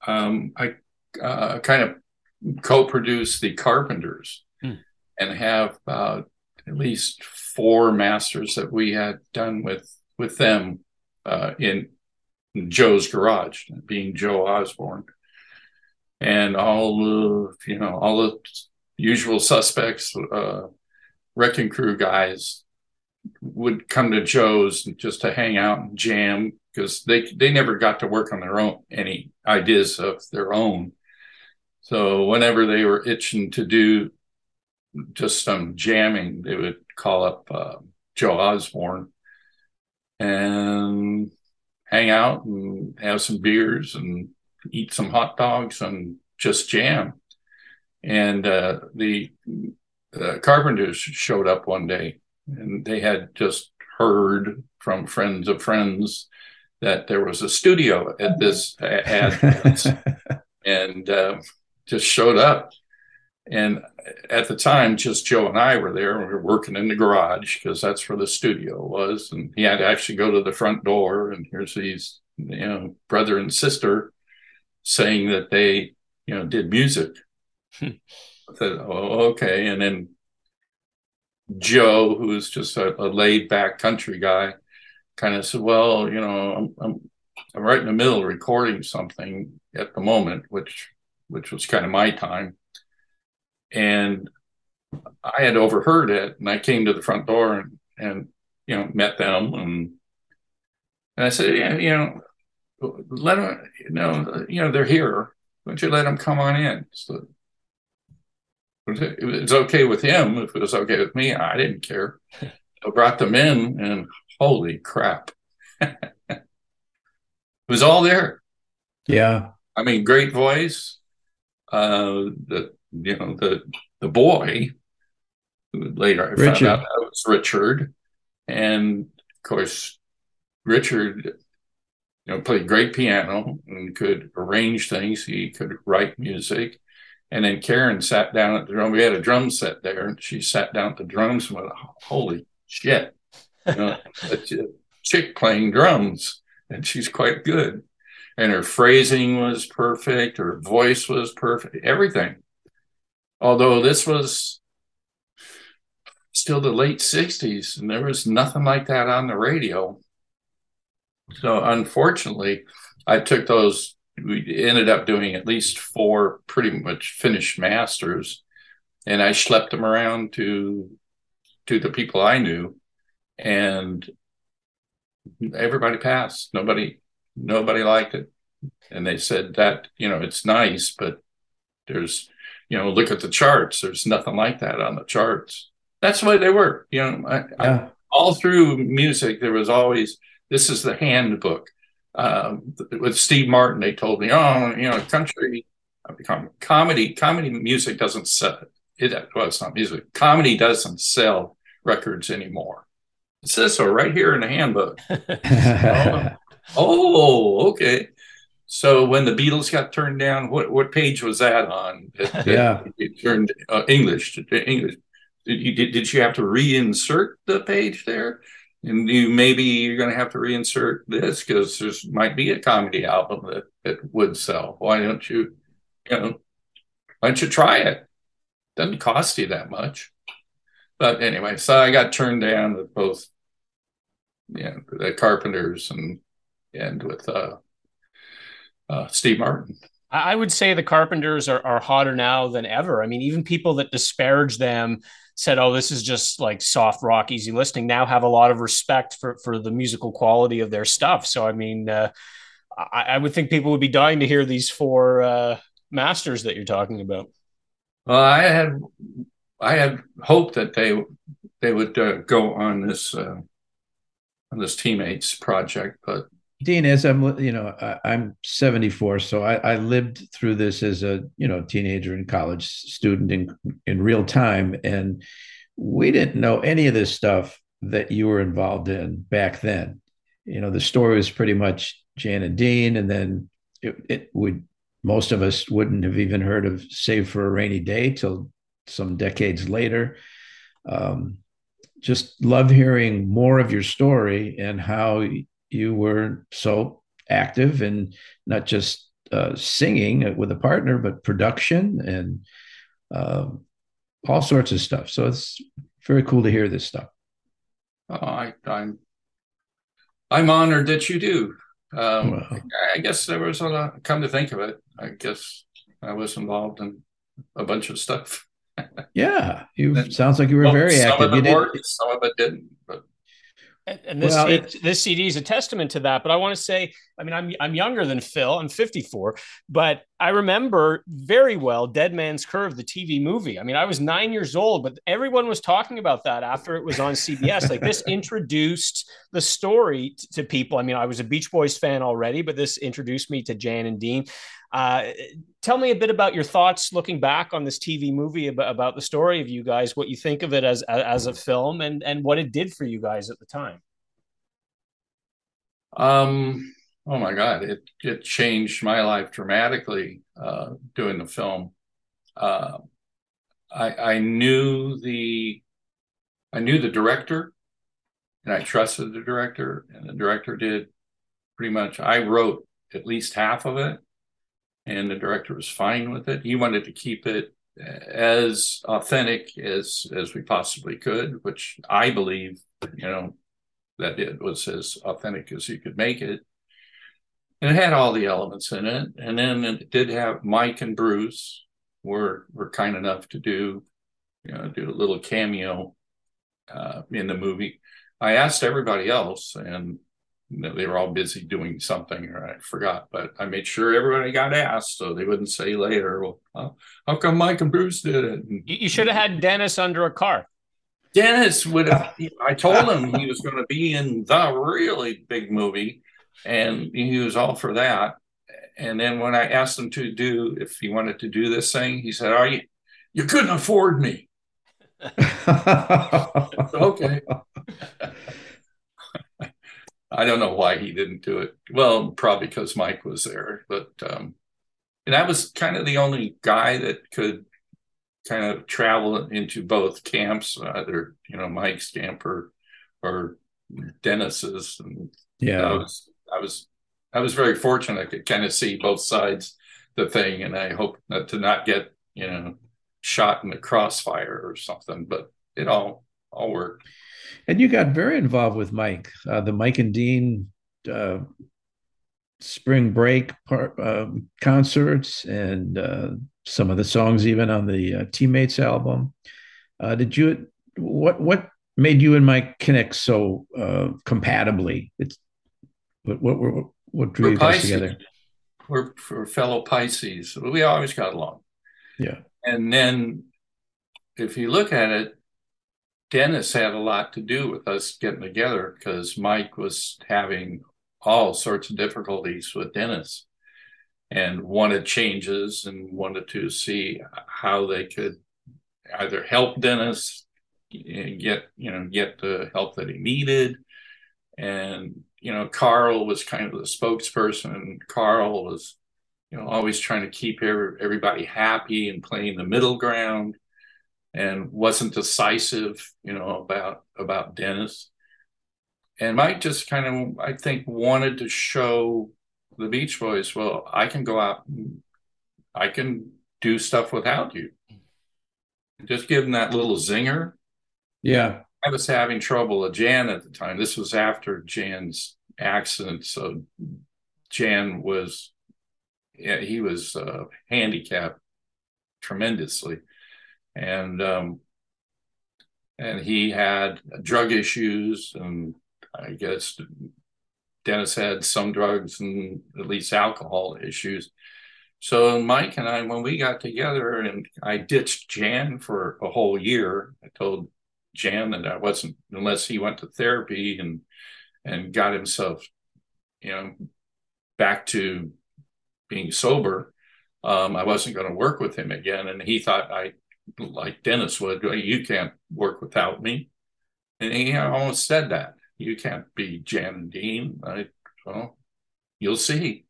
Um, I uh, kind of co-produced the Carpenters hmm. and have uh, at least four masters that we had done with with them uh, in Joe's garage, being Joe Osborn, and all the you know all the usual suspects, uh, wrecking crew guys would come to Joe's just to hang out and jam because they they never got to work on their own any ideas of their own. So whenever they were itching to do just some jamming, they would call up uh, Joe Osborn and hang out and have some beers and eat some hot dogs and just jam. And uh, the uh, carpenters showed up one day, and they had just heard from friends of friends that there was a studio at this ad, and uh, just showed up. And at the time, just Joe and I were there. We were working in the garage because that's where the studio was. And he had to actually go to the front door. And here's these, you know, brother and sister saying that they, you know, did music. Hmm. I said, "Oh, okay." And then Joe, who's just a, a laid back country guy, kind of said, "Well, you know, I'm, I'm I'm right in the middle of recording something at the moment, which which was kind of my time, and I had overheard it, and I came to the front door and and you know met them, and and I said, yeah, you know, let them, you know, you know, they're here. Why don't you let them come on in? So it's okay with him. If it was okay with me, I didn't care. I brought them in, and holy crap, it was all there. Yeah, I mean, great voice. Uh, the you know the the boy. Later, I Richard. found out that was Richard, and of course, Richard, you know, played great piano and could arrange things. He could write music. And then Karen sat down at the drum. We had a drum set there, and she sat down at the drums and went, "Holy shit!" You know, a chick playing drums, and she's quite good. And her phrasing was perfect. Her voice was perfect. Everything. Although this was still the late '60s, and there was nothing like that on the radio. So unfortunately, I took those. We ended up doing at least four pretty much finished masters, and I schlepped them around to to the people I knew, and everybody passed. Nobody nobody liked it, and they said that you know it's nice, but there's you know look at the charts. There's nothing like that on the charts. That's the way they were. You know, I, yeah. I, all through music there was always this is the handbook. Um, with Steve Martin, they told me, oh, you know, country comedy, comedy music doesn't sell. It, well, it's not music. Comedy doesn't sell records anymore. It says so right here in the handbook. oh, oh, okay. So when the Beatles got turned down, what what page was that on? It, yeah, it, it turned uh, English to English. Did you did, did you have to reinsert the page there? And you maybe you're going to have to reinsert this because there's might be a comedy album that that would sell. Why don't you, you know, why don't you try it? Doesn't cost you that much. But anyway, so I got turned down with both, you know, the Carpenters and and with uh, uh, Steve Martin. I would say the Carpenters are, are hotter now than ever. I mean, even people that disparage them said, "Oh, this is just like soft rock, easy listening." Now have a lot of respect for for the musical quality of their stuff. So, I mean, uh, I, I, would think people would be dying to hear these four uh, masters that you're talking about. Well, I had I had hoped that they they would uh, go on this uh, on this teammates project, but Dean, as I'm, you know, I, am 74, so I, I, lived through this as a, you know, teenager and college student in in real time, and we didn't know any of this stuff that you were involved in back then. You know, the story was pretty much Jan and Dean, and then it, it would most of us wouldn't have even heard of Save for a Rainy Day till some decades later. Um, just love hearing more of your story and how you were so active and not just uh, singing with a partner, but production and uh, all sorts of stuff. So it's very cool to hear this stuff. Oh, I, I'm I'm honored that you do. Um, I guess there was a lot. Come to think of it, I guess I was involved in a bunch of stuff. yeah, you sounds like you were well, very some active. Of it worked, some of it didn't, but and, this well, it, this CD is a testament to that. But I want to say, I mean, I'm I'm younger than Phil. I'm 54, but I remember very well Dead Man's Curve, the TV movie. I mean, I was nine years old, but everyone was talking about that after it was on CBS. like this introduced the story to people. I mean, I was a Beach Boys fan already, but this introduced me to Jan and Dean. Uh, tell me a bit about your thoughts looking back on this TV movie about, about the story of you guys, what you think of it as as a film, and and what it did for you guys at the time. Um. Oh my God! It it changed my life dramatically. Uh, doing the film, uh, I I knew the I knew the director, and I trusted the director, and the director did pretty much. I wrote at least half of it and the director was fine with it. He wanted to keep it as authentic as as we possibly could, which I believe, you know, that it was as authentic as you could make it. And it had all the elements in it. And then it did have Mike and Bruce were were kind enough to do, you know, do a little cameo uh, in the movie. I asked everybody else, and they were all busy doing something, or I forgot. But I made sure everybody got asked, so they wouldn't say later, "Well, how come Mike and Bruce did it?" And, you should have had Dennis under a car. Dennis would have. I told him he was going to be in the really big movie, and he was all for that. And then when I asked him to do if he wanted to do this thing, he said, "Are you? You couldn't afford me." okay. I don't know why he didn't do it. Well, probably because Mike was there, but um, and that was kind of the only guy that could kind of travel into both camps, either you know Mike's camp or or Dennis's. And yeah, I was I was I was very fortunate. I could kind of see both sides the thing, and I hope not to not get you know shot in the crossfire or something. But it all all worked. And you got very involved with Mike, uh, the Mike and Dean uh, spring break part, um, concerts, and uh, some of the songs even on the uh, Teammates album. Uh, did you what what made you and Mike connect so uh, compatibly? It's what what what, what drew we're you guys Pisces. together? We're, we're fellow Pisces. We always got along. Yeah. And then if you look at it, Dennis had a lot to do with us getting together because Mike was having all sorts of difficulties with Dennis and wanted changes and wanted to see how they could either help Dennis get you know get the help that he needed. And you know Carl was kind of the spokesperson. Carl was you know always trying to keep everybody happy and playing the middle ground and wasn't decisive you know about about Dennis and Mike just kind of I think wanted to show the Beach Boys, well, I can go out, I can do stuff without you. Just give them that little zinger. Yeah. I was having trouble with Jan at the time. This was after Jan's accident. So Jan was, yeah, he was uh, handicapped tremendously. And, um, and he had drug issues and I guess Dennis had some drugs and at least alcohol issues. So Mike and I, when we got together and I ditched Jan for a whole year, I told Jan that I wasn't unless he went to therapy and and got himself, you know, back to being sober. Um, I wasn't going to work with him again, and he thought I, like Dennis would, you can't work without me, and he almost said that you can't be Jan Dean. I, well, you'll see.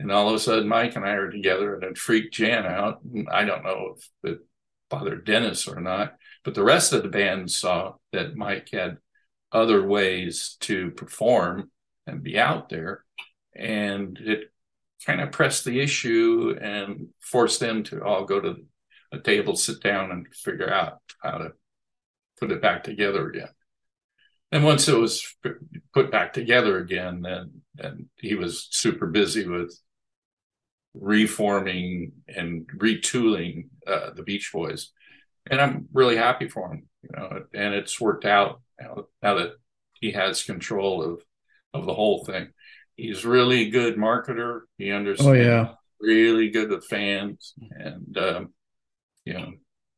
And all of a sudden, Mike and I are together and it freaked Jan out. I don't know if it bothered Dennis or not, but the rest of the band saw that Mike had other ways to perform and be out there. And it kind of pressed the issue and forced them to all go to a table, sit down, and figure out how to put it back together again and once it was put back together again, then and he was super busy with reforming and retooling uh, the Beach Boys, and I'm really happy for him. You know, and it's worked out now, now that he has control of of the whole thing. He's really good marketer. He understands. Oh yeah, really good with fans, and um, know,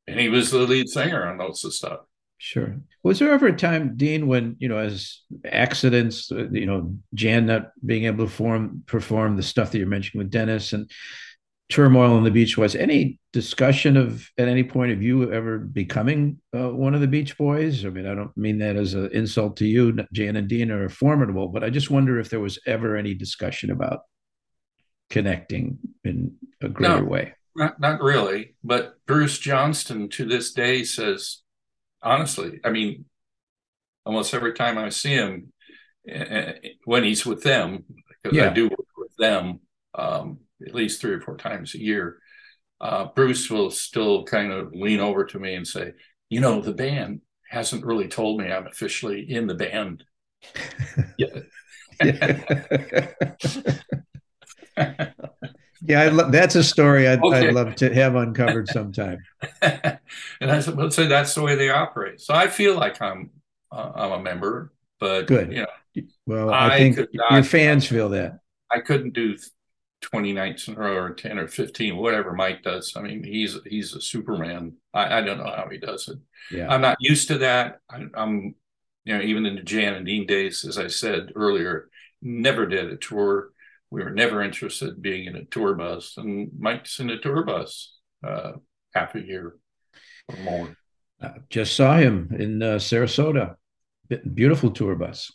and he was the lead singer on most of stuff. Sure. Was there ever a time, Dean, when you know, as accidents, uh, you know, Jan not being able to form, perform the stuff that you're mentioning with Dennis and turmoil on the beach was any discussion of at any point of you ever becoming uh, one of the Beach Boys? I mean, I don't mean that as an insult to you. Jan and Dean are formidable, but I just wonder if there was ever any discussion about connecting in a greater no, way. Not, not really. But Bruce Johnston to this day says honestly. I mean, almost every time I see him, uh, when he's with them, because yeah. I do work with them um, at least three or four times a year, uh, Bruce will still kind of lean over to me and say, "You know, the band hasn't really told me I'm officially in the band." yeah. yeah, lo- that's a story I'd, okay. I'd, love to have uncovered sometime. and I said, "Well, so that's the way they operate." So I feel like I'm uh, I'm a member, but good. You know, well, I, I think your fans feel that. I couldn't do 20 nights in a row or 10 or 15 whatever mike does i mean he's he's a superman i, I don't know how he does it yeah i'm not used to that I, am you know even in the jan and dean days as i said earlier never did a tour we were never interested in being in a tour bus and mike's in a tour bus uh, half a year or more uh, just saw him in uh, sarasota beautiful tour bus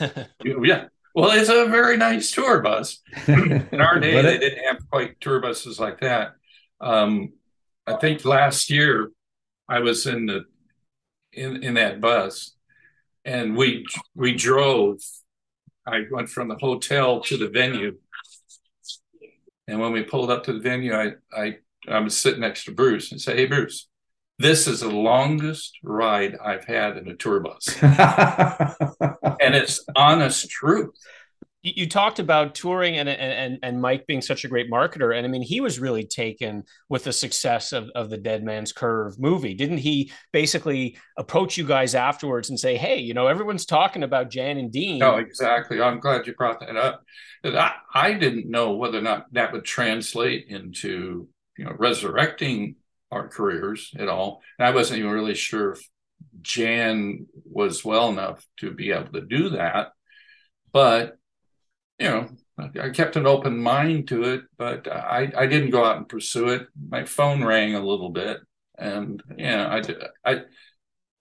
yeah well, it's a very nice tour bus. In our day, they didn't have quite tour buses like that. Um, I think last year I was in the in in that bus, and we we drove. I went from the hotel to the venue, and when we pulled up to the venue, I I I was sitting next to Bruce and say, "Hey, Bruce, this is the longest ride I've had in a tour bus. and it's honest truth. You, talked about touring and, and and Mike being such a great marketer, and I mean he was really taken with the success of, of the Dead Man's Curve movie. Didn't he basically approach you guys afterwards and say, "Hey, you know, everyone's talking about Jan and Dean." No, exactly. I'm glad you brought that up. I, I didn't know whether or not that would translate into you know resurrecting our careers at all. And I wasn't even really sure if Jan was well enough to be able to do that. But, you know, I kept an open mind to it, but I, I didn't go out and pursue it. My phone rang a little bit. And, you know, I, I,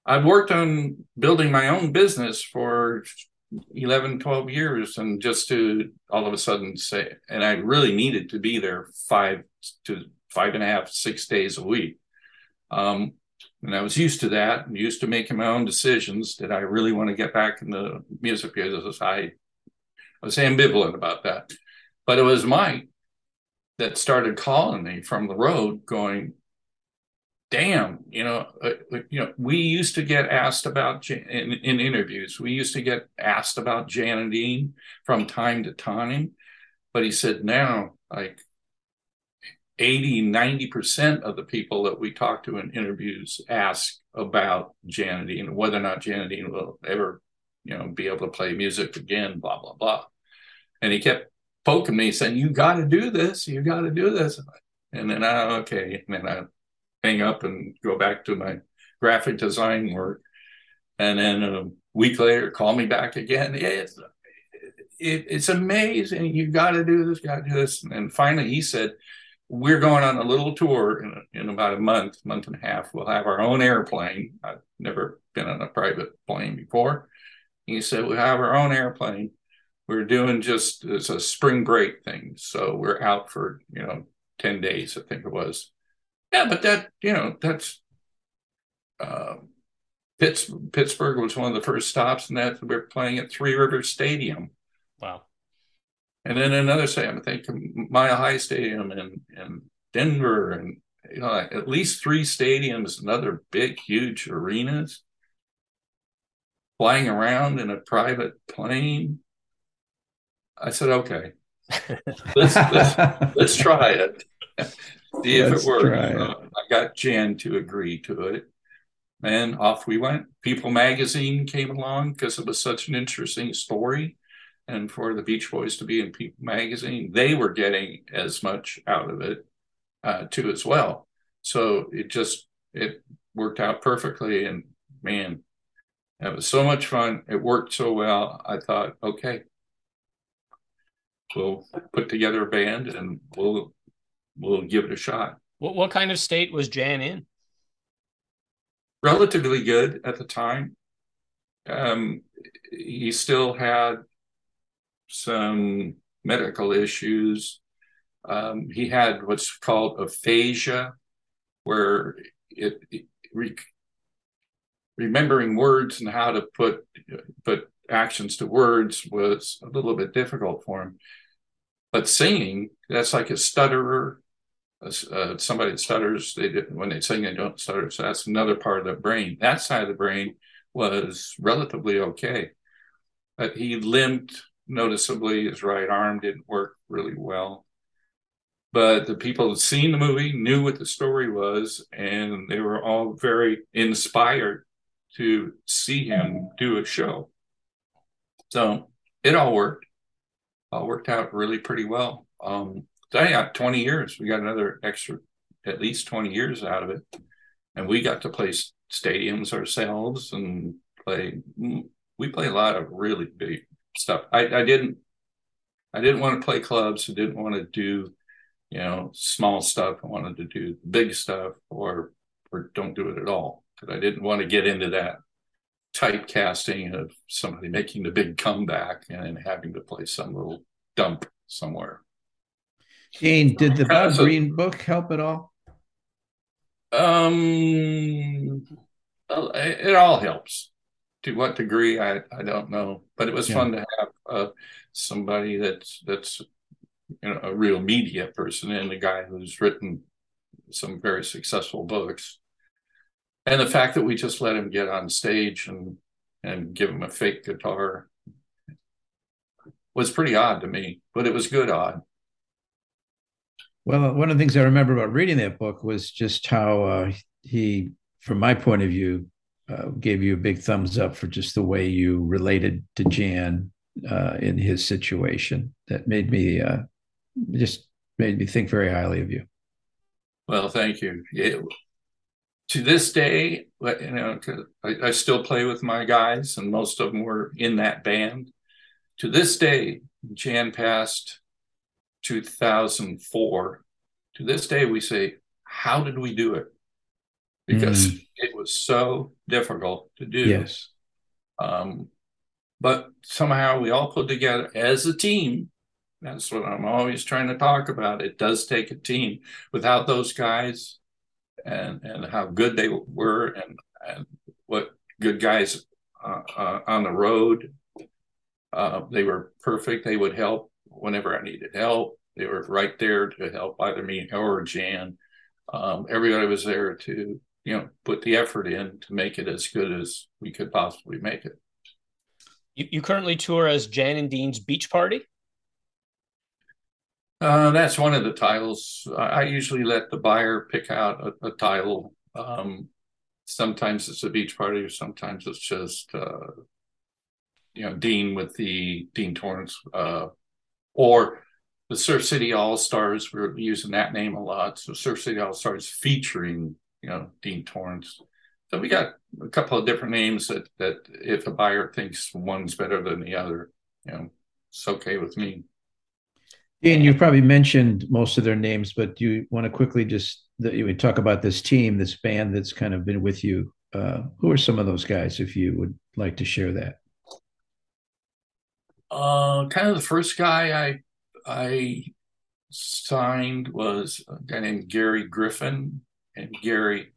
I've worked on building my own business for 11, 12 years. And just to all of a sudden say, and I really needed to be there five to five and a half, six days a week. Um, and I was used to that used to making my own decisions. Did I really want to get back in the music business? I, I was ambivalent about that. But it was Mike that started calling me from the road going, damn, you know, uh, you know, we used to get asked about in, in, interviews. We used to get asked about Jan and Dean from time to time, but he said now, like 80, 90% of the people that we talk to in interviews ask about Jan and Dean whether or not Jan and Dean will ever, you know, be able to play music again, blah, blah, blah. And he kept poking me saying, you got to do this. You got to do this. And then I, okay. And then I hang up and go back to my graphic design work. And then a week later, call me back again. It's, it, it's amazing. You got to do this, got to do this. And finally he said, we're going on a little tour in, in about a month, month and a half. We'll have our own airplane. I've never been on a private plane before. He said, we have our own airplane. We're doing just it's a spring break thing. So we're out for, you know, 10 days, I think it was. Yeah, but that, you know, that's uh, Pitts, Pittsburgh was one of the first stops, and that we're playing at Three Rivers Stadium. Wow. And then another stadium, I think Mile High Stadium in, in Denver, and you know, at least three stadiums and other big, huge arenas. Flying around in a private plane. I said, okay, let's, let's, let's try it. See if let's it works. Uh, I got Jan to agree to it. And off we went. People magazine came along because it was such an interesting story and for the Beach Boys to be in People magazine, they were getting as much out of it uh, too as well. So it just it worked out perfectly, and man, it was so much fun. It worked so well. I thought, okay, we'll put together a band and we'll we'll give it a shot. What what kind of state was Jan in? Relatively good at the time. Um, he still had some medical issues. Um, he had what's called aphasia, where it, it remembering words and how to put put actions to words was a little bit difficult for him. But singing, that's like a stutterer. uh, somebody that stutters, they when they sing, they don't stutter. So that's another part of the brain. That side of the brain was relatively okay, but he limped noticeably. His right arm didn't work really well. But the people had seen the movie, knew what the story was, and they were all very inspired to see him do a show. So it all worked. All worked out really pretty well. Um, got 20 years. We got another extra, at least 20 years out of it. And we got to play stadiums ourselves and play. We play a lot of really big stuff. I, I didn't, I didn't want to play clubs. I didn't want to do, you know, small stuff. I wanted to do big stuff or, or don't do it at all because I didn't want to get into that typecasting of somebody making the big comeback and having to play some little dump somewhere. Gene, did the Bob Greene book help at all? Um, it all helps. To what degree, I, I don't know, but it was yeah. fun to have uh, somebody that's that's you know a real media person and a guy who's written some very successful books. And the fact that we just let him get on stage and and give him a fake guitar was pretty odd to me, but it was good odd. Well, one of the things I remember about reading that book was just how uh, he, from my point of view, uh, gave you a big thumbs up for just the way you related to Jan uh, in his situation. That made me uh, just made me think very highly of you. Well, thank you. It, to this day, you know, I, I still play with my guys, and most of them were in that band. To this day, Jan passed 2004. To this day, we say, How did we do it? Because mm. it was so difficult to do. Yes. Um, but somehow we all put together as a team. That's what I'm always trying to talk about. It does take a team. Without those guys and, and how good they were and, and what good guys uh, uh, on the road, uh, they were perfect. They would help whenever I needed help. They were right there to help either me or Jan. Um, everybody was there to, you know, put the effort in to make it as good as we could possibly make it. You, you currently tour as Jan and Dean's Beach Party? Uh, that's one of the titles. I usually let the buyer pick out a, a title. Um, sometimes it's a beach party, sometimes it's just, uh, you know, Dean with the Dean Torrence uh, or the Surf City All Stars. We're using that name a lot. So Surf City All Stars featuring, you know, Dean Torrence. So we got a couple of different names that that if a buyer thinks one's better than the other, you know, it's okay with me. Dean, you've probably mentioned most of their names, but do you want to quickly just you would talk about this team, this band that's kind of been with you? Uh, who are some of those guys, if you would like to share that? Uh, kind of the first guy I I signed was a guy named Gary Griffin, and Gary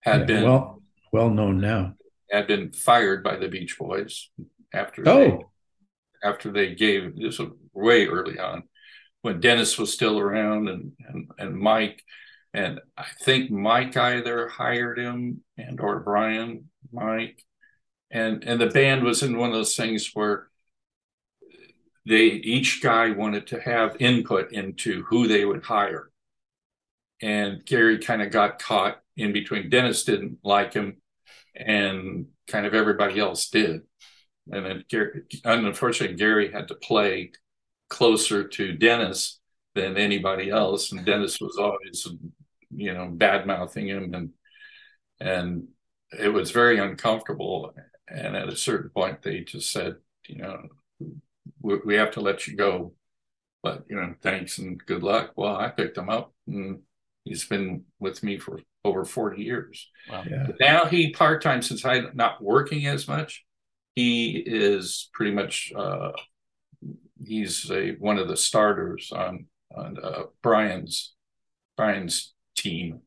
had yeah, been well well known now. Had been fired by the Beach Boys after oh. they after they gave this was way early on when Dennis was still around and and, and Mike and I think Mike either hired him and or Brian Mike and and the band was in one of those things where they each guy wanted to have input into who they would hire. And Gary kind of got caught in between. Dennis didn't like him, and kind of everybody else did. And then Gary, unfortunately, Gary had to play closer to Dennis than anybody else, and Dennis was always, you know, bad mouthing him, and and it was very uncomfortable. And at a certain point, they just said, you know, we, we have to let you go. But, you know, thanks and good luck. Well, I picked him up and he's been with me for over 40 years. Wow. Yeah. Now he part time, since I'm not working as much, he is pretty much, uh, he's a, one of the starters on, on uh, Brian's, Brian's team.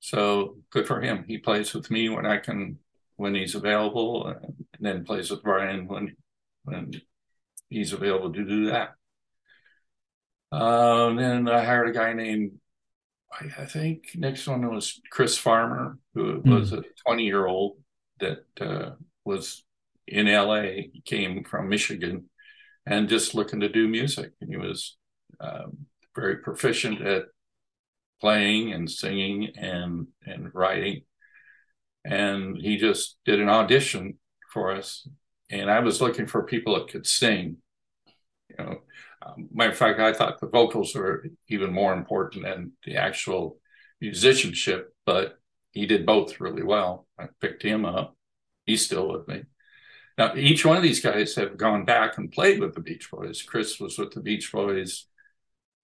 So good for him. He plays with me when I can, when he's available, and then plays with Brian when when he's available to do that. Um, then I hired a guy named I, I think next one was Chris Farmer, who mm. was a 20 year old that uh, was in LA. He came from Michigan and just looking to do music. And he was um, very proficient at playing and singing and and writing. And he just did an audition for us. And I was looking for people that could sing. You know, um, matter of fact, I thought the vocals were even more important than the actual musicianship, but he did both really well. I picked him up. He's still with me. Now, each one of these guys have gone back and played with the Beach Boys. Chris was with the Beach Boys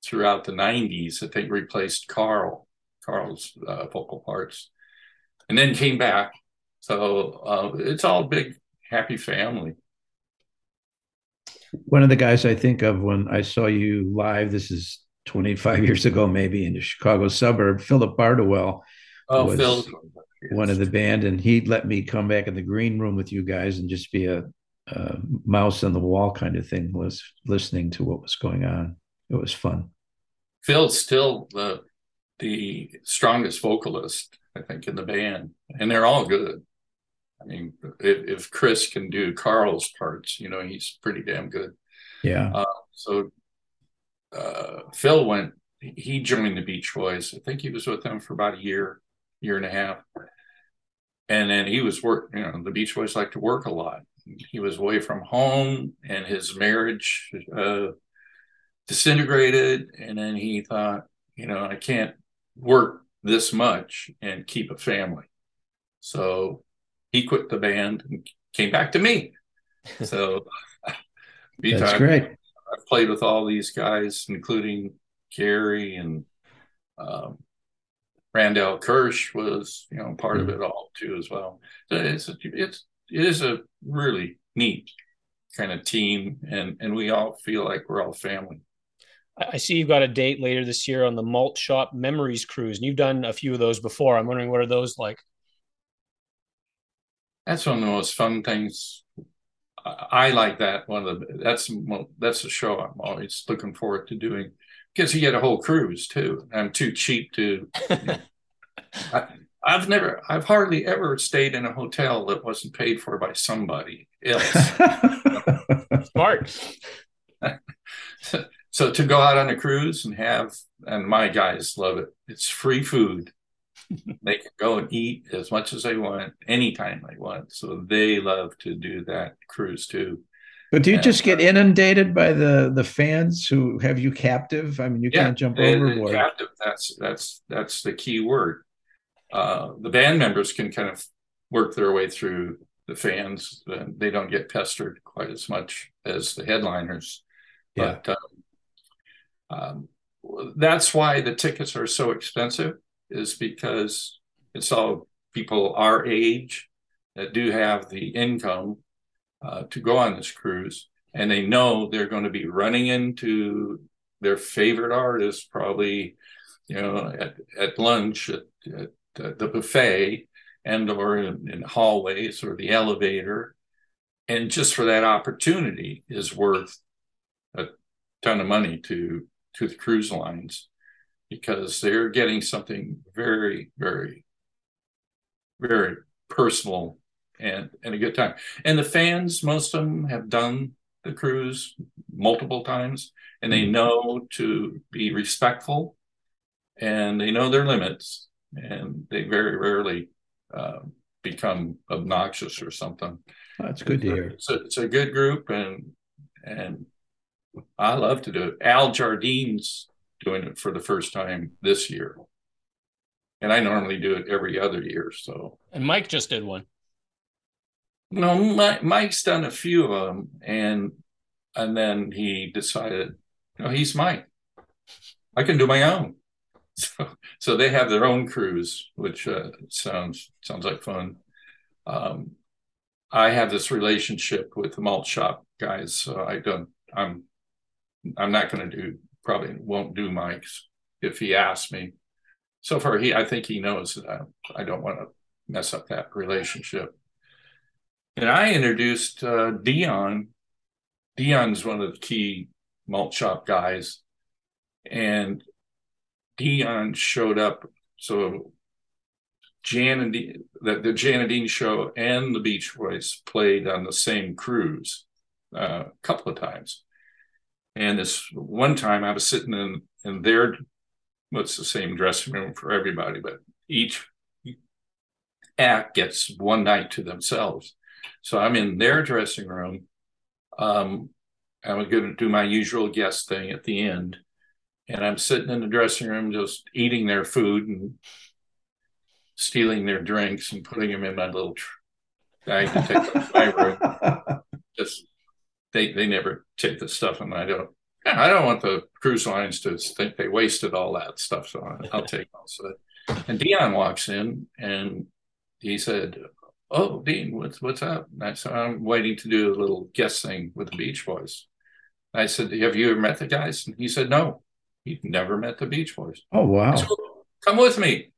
throughout the 90s. I think replaced Carl, Carl's uh, vocal parts, and then came back. So uh, it's all big, happy family. One of the guys I think of when I saw you live, this is 25 years ago, maybe in the Chicago suburb, Philip Bardowell. Oh, was Phil. One of the band, and he'd let me come back in the green room with you guys and just be a, a mouse on the wall kind of thing, was listening to what was going on. It was fun. Phil's still the the strongest vocalist, I think, in the band, and they're all good. I mean, if, if Chris can do Carl's parts, you know, he's pretty damn good. Yeah. Uh, so uh, Phil went. He joined the Beach Boys. I think he was with them for about a year, year and a half, and then he was work. You know, the Beach Boys like to work a lot. He was away from home, and his marriage uh, disintegrated. And then he thought, you know, I can't work this much and keep a family. So he quit the band and came back to me. So that's great. I've played with all these guys, including Gary and um, Randell Kirsch was, you know, part mm-hmm. of it all too as well. So it's it's it is a really neat kind of team, and and we all feel like we're all family. I see you've got a date later this year on the Malt Shop Memories Cruise, and you've done a few of those before. I'm wondering what are those like? That's one of the most fun things. I like that one of the that's that's a show I'm always looking forward to doing because he had a whole cruise too. I'm too cheap to. You know, I, I've never, I've hardly ever stayed in a hotel that wasn't paid for by somebody else. Smart. so, so to go out on a cruise and have, and my guys love it. It's free food they can go and eat as much as they want anytime they want. So they love to do that cruise too. But do you and, just get inundated by the the fans who have you captive? I mean, you yeah, can't jump they, overboard. Captive. That's that's that's the key word. Uh, the band members can kind of work their way through the fans. They don't get pestered quite as much as the headliners. Yeah. But um, um, that's why the tickets are so expensive is because it's all people our age that do have the income uh, to go on this cruise, and they know they're going to be running into their favorite artist, probably, you know, at, at lunch at, at the buffet and or in, in hallways or the elevator, and just for that opportunity is worth a ton of money to to the cruise lines because they're getting something very, very, very personal and, and a good time. And the fans, most of them have done the cruise multiple times and they mm-hmm. know to be respectful and they know their limits and they very rarely uh, become obnoxious or something. That's good to hear. It's a, it's a good group and and I love to do it. Al Jardine's doing it for the first time this year. And I normally do it every other year. So and Mike just did one. No, Mike, Mike's done a few of them, and and then he decided, no, he's Mike. I can do my own. So, so they have their own crews, which uh, sounds sounds like fun. Um, I have this relationship with the malt shop guys, so I don't. I'm I'm not going to do probably won't do Mike's if he asks me. So far, he I think he knows that I, I don't want to mess up that relationship. And I introduced uh, Dion. Dion's one of the key malt shop guys, and Dion showed up. So Jan and the, the Jan and Dean show and the Beach Boys played on the same cruise uh, a couple of times. And this one time I was sitting in in their what's the same dressing room for everybody, but each act gets one night to themselves. So I'm in their dressing room. Um, I'm going to do my usual guest thing at the end. And I'm sitting in the dressing room just eating their food and stealing their drinks and putting them in my little bag to take to my room. Just they they never take the stuff, and I don't. I don't want the cruise lines to think they wasted all that stuff, so I'll take most of it. And Dion walks in, and he said, "Oh, Dean, what's what's up?" And I said, "I'm waiting to do a little guest thing with the Beach Boys." And I said, "Have you ever met the guys?" And he said, "No, he'd never met the Beach Boys." Oh wow! Said, Come with me.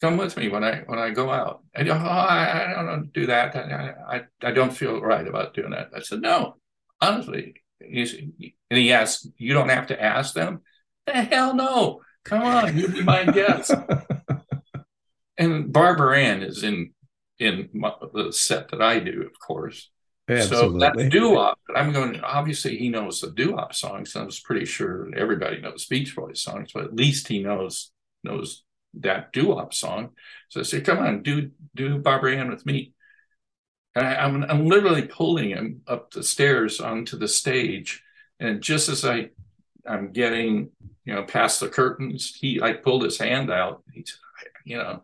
Come with me when I when I go out. And oh, I, I don't do that. I, I I don't feel right about doing that. I said, "No, honestly." And he asked, "You don't have to ask them." The hell no! Come on, you be my guest. and Barbara Ann is in in my, the set that I do, of course. Absolutely. So that's doo I'm going. Obviously, he knows the doo songs. I was pretty sure everybody knows Beach Boys songs, but at least he knows knows that doo song. So I said, "Come on, do do Barbara Ann with me." And I, I'm I'm literally pulling him up the stairs onto the stage, and just as I I'm getting you know past the curtains, he I pulled his hand out. He said, "You know."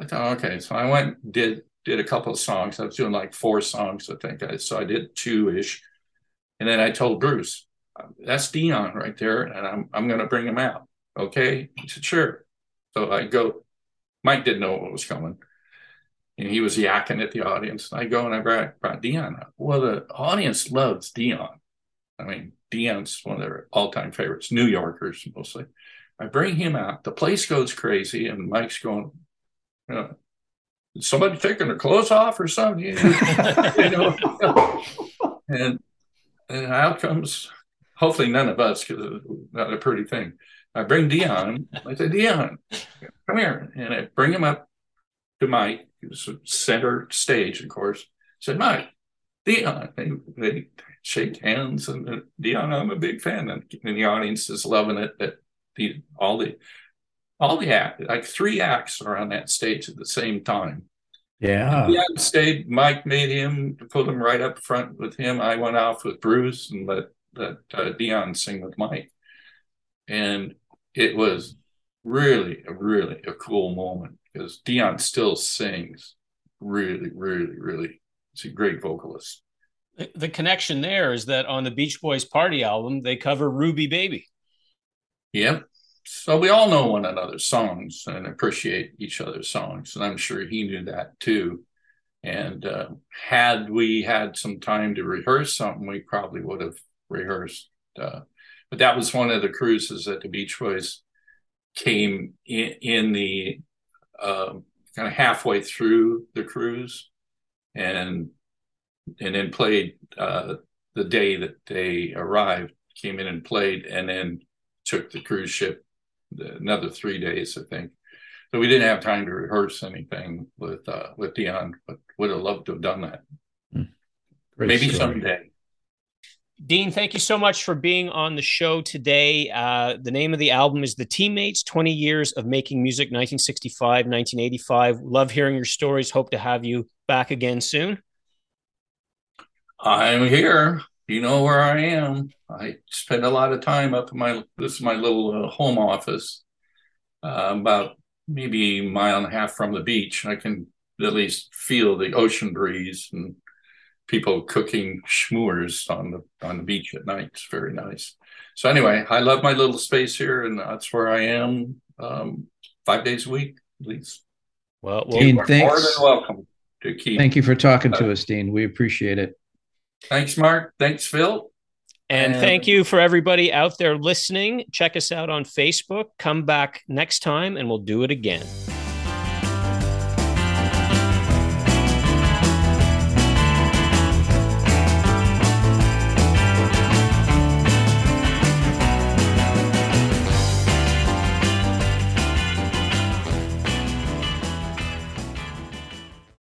I thought, oh, okay. So I went, did did a couple of songs. I was doing like four songs, I think. So I did two ish, and then I told Bruce, "That's Dion right there, and I'm I'm going to bring him out." Okay, he said, "Sure." So I go. Mike didn't know what was coming, and he was yakking at the audience. I go and I brought, brought Dion out. Well, the audience loves Dion. I mean, Dion's one of their all-time favorites, New Yorkers mostly. I bring him out. The place goes crazy, and Mike's going, you know, somebody taking their clothes off or something, you know, and and out comes hopefully none of us because it's not a pretty thing. I bring Dion. I say, Dion, come here, and I bring him up to Mike, who's center stage, of course. I said, Mike, Dion. They, they shake hands, and uh, Dion, I'm a big fan, and, and the audience is loving it. That the all the all the act, like three acts are on that stage at the same time. Yeah. Yeah, stayed. Mike made him put him right up front with him. I went off with Bruce and let let uh, Dion sing with Mike, and it was really, really a cool moment because Dion still sings really, really, really. He's a great vocalist. The connection there is that on the Beach Boys Party album, they cover Ruby Baby. Yep so we all know one another's songs and appreciate each other's songs and i'm sure he knew that too. And uh, had we had some time to rehearse something we probably would have rehearsed uh, but that was one of the cruises that the beach boys came in, in the uh, kind of halfway through the cruise and and then played uh, the day that they arrived came in and played and then took the cruise ship another three days, I think. So we didn't have time to rehearse anything with uh, with Dion, but would have loved to have done that. Hmm. Maybe story. someday. Dean, thank you so much for being on the show today. Uh, the name of the album is The Teammates 20 Years of Making Music, 1965, 1985. Love hearing your stories. Hope to have you back again soon. I'm here you know where I am. I spend a lot of time up in my this is my little uh, home office, uh, about maybe a mile and a half from the beach. I can at least feel the ocean breeze and people cooking schmoors on the on the beach at night. It's very nice. So anyway, I love my little space here, and that's where I am um, five days a week at least. Well, well Dean, thanks. more than welcome to keep. Thank you for talking uh, to us, Dean. We appreciate it. Thanks, Mark. Thanks, Phil. And, and thank you for everybody out there listening. Check us out on Facebook. Come back next time and we'll do it again.